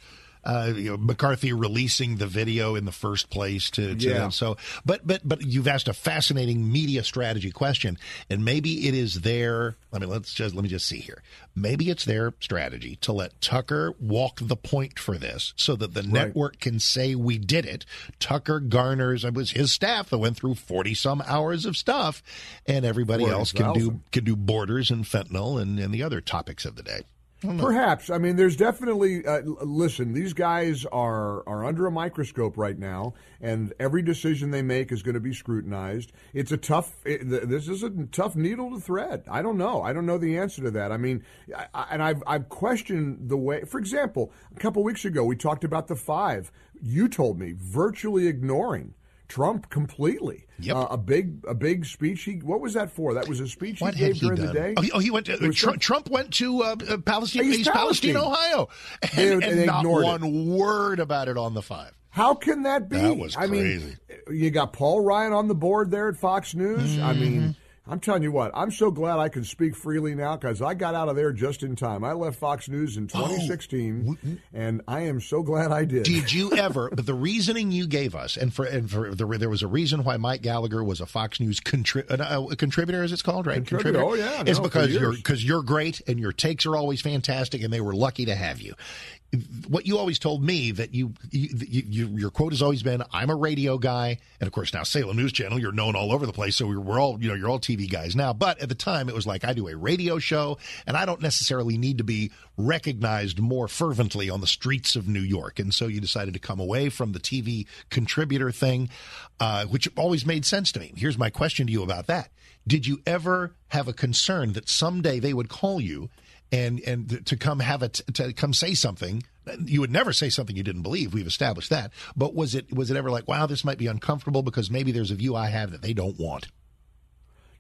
S: Uh, you know, McCarthy releasing the video in the first place to, to
F: Yeah.
S: them. So, but but but you've asked a fascinating media strategy question, and maybe it is their. Let me let's just let me just see here. Maybe it's their strategy to let Tucker walk the point for this, so that the network can say we did it. Tucker garners it was his staff that went through forty some hours of stuff, and everybody else can do can do borders and fentanyl and, and the other topics of the day.
F: Perhaps. I mean, there's definitely. Uh, listen, these guys are are under a microscope right now, and every decision they make is going to be scrutinized. It's a tough. It, this is a tough needle to thread. I don't know. I don't know the answer to that. I mean, I- and I've I've questioned the way. For example, a couple weeks ago we talked about the five. You told me virtually ignoring. Trump completely.
S: Yep.
F: Uh, a big a big speech. He what was that for? That was a speech
S: What
F: he gave
S: he
F: during
S: done?
F: the day.
S: Oh, he- oh, he went to
F: It
S: Trump, Trump went to uh, uh, Palestine,
F: East
S: East, Palestine,
F: Palestine.
S: Ohio,
F: They-
S: and,
F: they
S: and not
F: ignored it.
S: one word about it on the five.
F: How can that be?
S: That was
F: I
S: crazy.
F: mean, you got Paul Ryan on the board there at Fox News. I
S: Mm-hmm.
F: mean, I'm telling you what, I'm so glad I can speak freely now because I got out of there just in time. I left Fox News in 2016, and I am so glad I did.
S: Did you ever? But the reasoning you gave us, and for and for the, there was a reason why Mike Gallagher was a Fox News contri- uh, a contributor, as it's called, right?
F: Contributor, oh, yeah,
S: it's
F: no, for
S: because you're because you're great and your takes are always fantastic, and they were lucky to have you. What you always told me that you, you, you your quote has always been, "I'm a radio guy," and of course now Salem News Channel, you're known all over the place, so we're, we're all you know you're all TV guys now. But at the time, it was like I do a radio show, and I don't necessarily need to be recognized more fervently on the streets of New York, and so you decided to come away from the TV contributor thing, uh, which always made sense to me. Here's my question to you about that: Did you ever have a concern that someday they would call you? And and to come have it to come say something you would never say something you didn't believe we've established that but was it was it ever like wow this might be uncomfortable because maybe there's a view i have that they don't want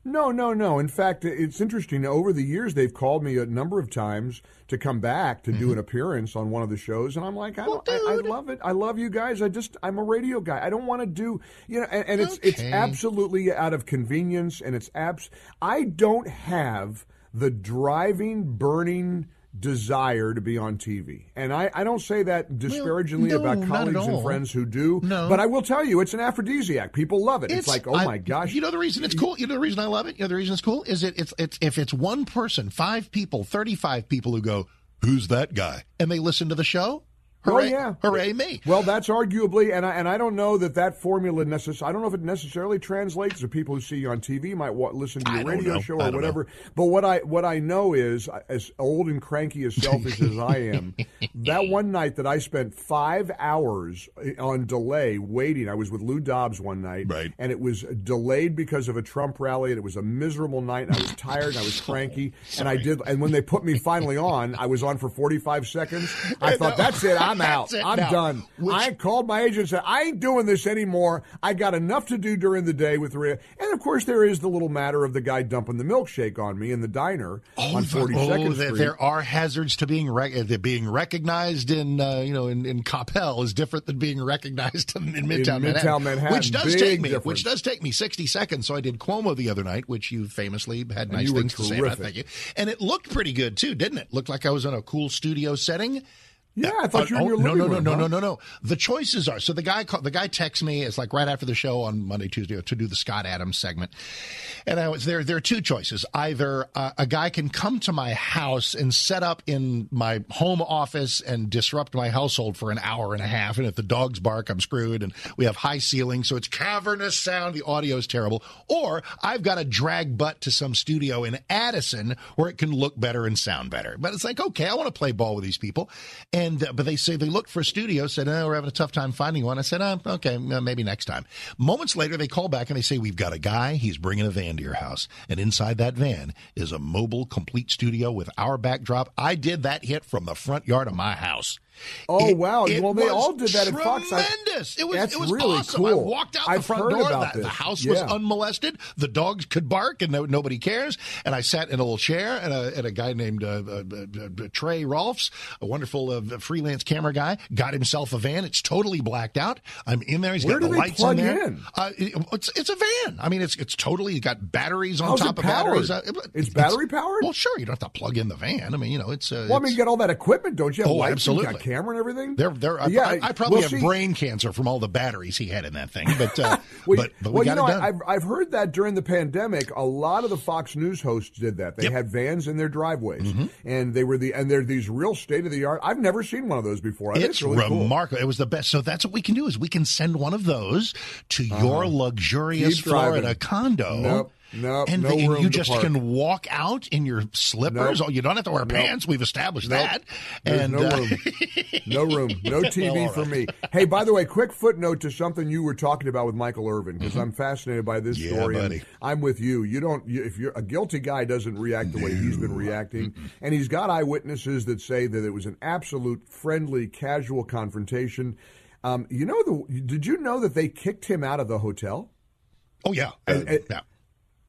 F: No, no, no. In fact, it's interesting. Over the years, they've called me a number of times to come back to
S: Mm-hmm.
F: do an appearance on one of the shows, and I'm like, I, don't, I, I love it. I love you guys. I just, I'm a radio guy. I don't want to do, you know, and, and it's it's absolutely out of convenience, and it's abs. I don't have the driving, burning desire to be on TV. And I, I don't say that disparagingly
S: no,
F: about colleagues and friends who do.
S: No.
F: But I will tell you, it's an aphrodisiac. People love it. It's, like, oh
S: I-
F: my gosh.
S: You know the reason it's cool. You know the reason I love it. You know the reason it's cool is it it's it's if it's one person, five people, thirty five people who go, "Who's that guy?" and they listen to the show. Oh, Hooray!
F: Oh yeah,
S: Hooray me!
F: Well, that's arguably, and I, and I don't know that that formula necess- I don't know if it necessarily translates to people who see you on TV might wa- listen to your radio
S: know.
F: show or whatever. But what I what I know is, as old and cranky as selfish as I am, that one night that I spent five hours eh, on delay waiting. I was with Lou Dobbs one night,
S: Right.
F: and it was delayed because of a Trump rally, and it was a miserable night. And I was tired, and I was cranky, and I did. And when they put me finally on, I was on for forty five seconds. I thought, that's it, I'm out, I'm
S: now.
F: done.
S: Which-
F: I called my agent and said, I ain't doing this anymore. I got enough to do during the day with Rhea. And of course, there is the little matter of the guy dumping the milkshake on me in the diner on 42nd
S: oh,
F: Street.
S: there, there are hazards to being rec- uh, being recognized in uh, you know in, in Coppell is different than being recognized in, in Midtown,
F: Midtown Manhattan.
S: which does take me
F: difference.
S: which does take me sixty seconds. So I did Cuomo the other night, which you famously had nice things to say about. Thank you, and it looked pretty good too, didn't it? Looked like I was in a cool studio setting.
F: Yeah, I thought you were in
S: oh,
F: your
S: no,
F: living
S: no, no,
F: room,
S: no,
F: huh?
S: no, no, no. The choices are so the guy called, the guy texts me. It's like right after the show on Monday, Tuesday to do the Scott Adams segment, and I was there. There are two choices. Either uh, a guy can come to my house and set up in my home office and disrupt my household for an hour and a half, and if the dogs bark, I'm screwed. And we have high ceilings, so it's cavernous sound. The audio is terrible. Or I've got to drag butt to some studio in Addison where it can look better and sound better. But it's like, okay, I want to play ball with these people, and uh, but they say they looked for a studio, said, oh, we're having a tough time finding one. I said, oh, okay, uh, maybe next time. Moments later, they call back and they say, we've got a guy. He's bringing a van to your house, and inside that van is a mobile, complete studio with our backdrop. I did that hit from the front yard of my house.
F: Oh
S: It-
F: wow!
S: it
F: well, they all did that at Fox. I-
S: Tremendous! It was
F: That's
S: it was
F: really
S: awesome. I walked out
F: I've
S: the front door.
F: about
S: The, house was unmolested. The dogs could bark, and no, nobody cares. And I sat in a little chair, and a, and a guy named uh, uh, uh, uh, Trey Rolfs, a wonderful uh, freelance camera guy, got himself a van. It's totally blacked out. I'm in there. He's
F: Where
S: got the lights in there.
F: in?
S: Uh, it- it's it's a van. I mean, it's it's totally got batteries on
F: How's
S: top of batteries. Uh,
F: It's battery powered?
S: Well, sure. You don't have to plug in the van. I mean, you know, it's. Uh,
F: Well, I mean,
S: it's-
F: you got all that equipment, don't you? Have
S: Oh,
F: lights,
S: absolutely.
F: You camera and everything.
S: They're, they're, I,
F: yeah,
S: I, I probably
F: well,
S: have brain cancer from all the batteries he had in that thing, but uh,
F: Well,
S: but, but
F: well,
S: we
F: you
S: got
F: know,
S: it done.
F: I've I've heard that during the pandemic, a lot of the Fox News hosts did that. They had vans in their driveways,
S: Mm-hmm.
F: and they were the and they're these real state of the art. I've never seen one of those before. I think
S: it's
F: really cool.
S: remarkable. It was the best. So that's what we can do is we can send one of those to your luxurious
F: Uh-huh. Keep driving.
S: Florida condo.
F: Nope, nope,
S: and
F: no
S: they-
F: room
S: you just can walk out in your slippers.
F: Nope.
S: Oh, you don't have to wear
F: Nope.
S: pants. We've established that.
F: There's
S: and
F: no
S: uh,
F: room. No room. No TV
S: Well, all
F: for
S: right.
F: me. Hey, by the way, quick footnote to something you were talking about with Michael Irvin because I'm fascinated by this
S: Mm-hmm. Yeah,
F: story.
S: buddy.
F: I'm with you. You don't. You, if you're a guilty guy, doesn't react the way he's been reacting, and he's got eyewitnesses that say that it was an absolute friendly, casual confrontation. Um, you know the? Did you know that they kicked him out of the hotel?
S: oh yeah, uh,
F: And- and-
S: yeah.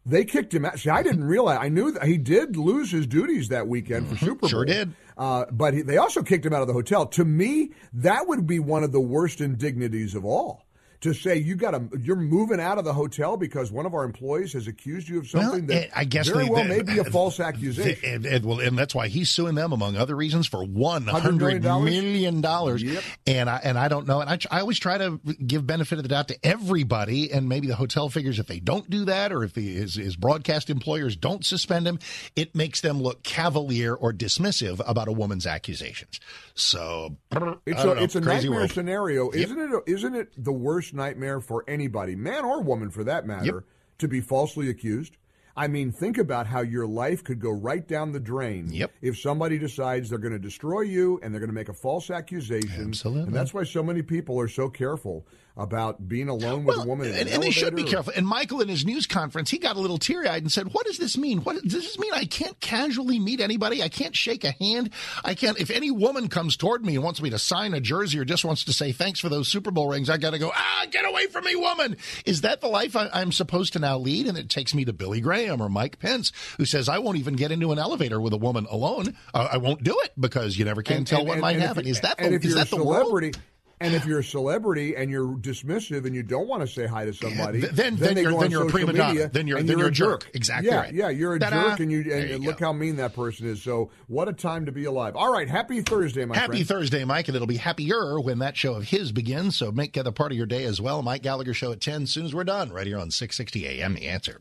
F: They kicked him out. See, I didn't realize. I knew that he did lose his duties that weekend for Super Bowl.
S: Mm-hmm. Sure did.
F: Uh, but he, they also kicked him out of the hotel. To me, that would be one of the worst indignities of all. To say you got to, you're moving out of the hotel because one of our employees has accused you of something
S: Well,
F: that
S: eh, I guess
F: very
S: they-
F: well
S: they-
F: may be a false accusation.
S: And, and- well, and that's why he's suing them, among other reasons, for one
F: $100
S: hundred
F: million?
S: dollars.
F: Yep.
S: And I and I don't know. And I, I always try to give benefit of the doubt to everybody. And maybe the hotel figures if they don't do that, or if the, his, his broadcast employers don't suspend him, it makes them look cavalier or dismissive about a woman's accusations. So
F: It's a
S: know,
F: it's a
S: crazy
F: nightmare
S: world.
F: scenario, isn't it? Isn't it the worst nightmare for anybody, man or woman for that matter, to be falsely accused? I mean, think about how your life could go right down the drain
S: Yep.
F: if somebody decides they're going to destroy you and they're going to make a false accusation.
S: Absolutely.
F: And that's why so many people are so careful about being alone with a woman. in
S: and,
F: an
S: and they should be careful. And Michael, in his news conference, he got a little teary eyed and said, "What does this mean? What does this mean? I can't casually meet anybody. I can't shake a hand. I can't. If any woman comes toward me and wants me to sign a jersey or just wants to say thanks for those Super Bowl rings, I got to go. Ah, get away from me, woman! Is that the life I, I'm supposed to now lead? And it takes me to Billy Graham or Mike Pence, who says I won't even get into an elevator with a woman alone. Uh, I won't do it because you never can
F: And-
S: tell
F: and-
S: what
F: and-
S: might
F: if
S: happen.
F: you-
S: Is that the, is that the world?
F: And if you're a celebrity and you're dismissive and you don't want to say hi to somebody,
S: th- then- then
F: they
S: you're- then you're a prima donna. Then you're- then you're a
F: a
S: jerk. Exactly
F: Yeah,
S: right.
F: yeah, you're a
S: Ta-da.
F: jerk, and you and,
S: you
F: look
S: go.
F: how mean that person is. So, what a time to be alive! All right, happy Thursday, my
S: Happy
F: friend.
S: Thursday, Mike, and it'll be happier when that show of his begins. So make it a part of your day as well. Mike Gallagher show at 10 soon as we're done, right here on 660 AM. The answer.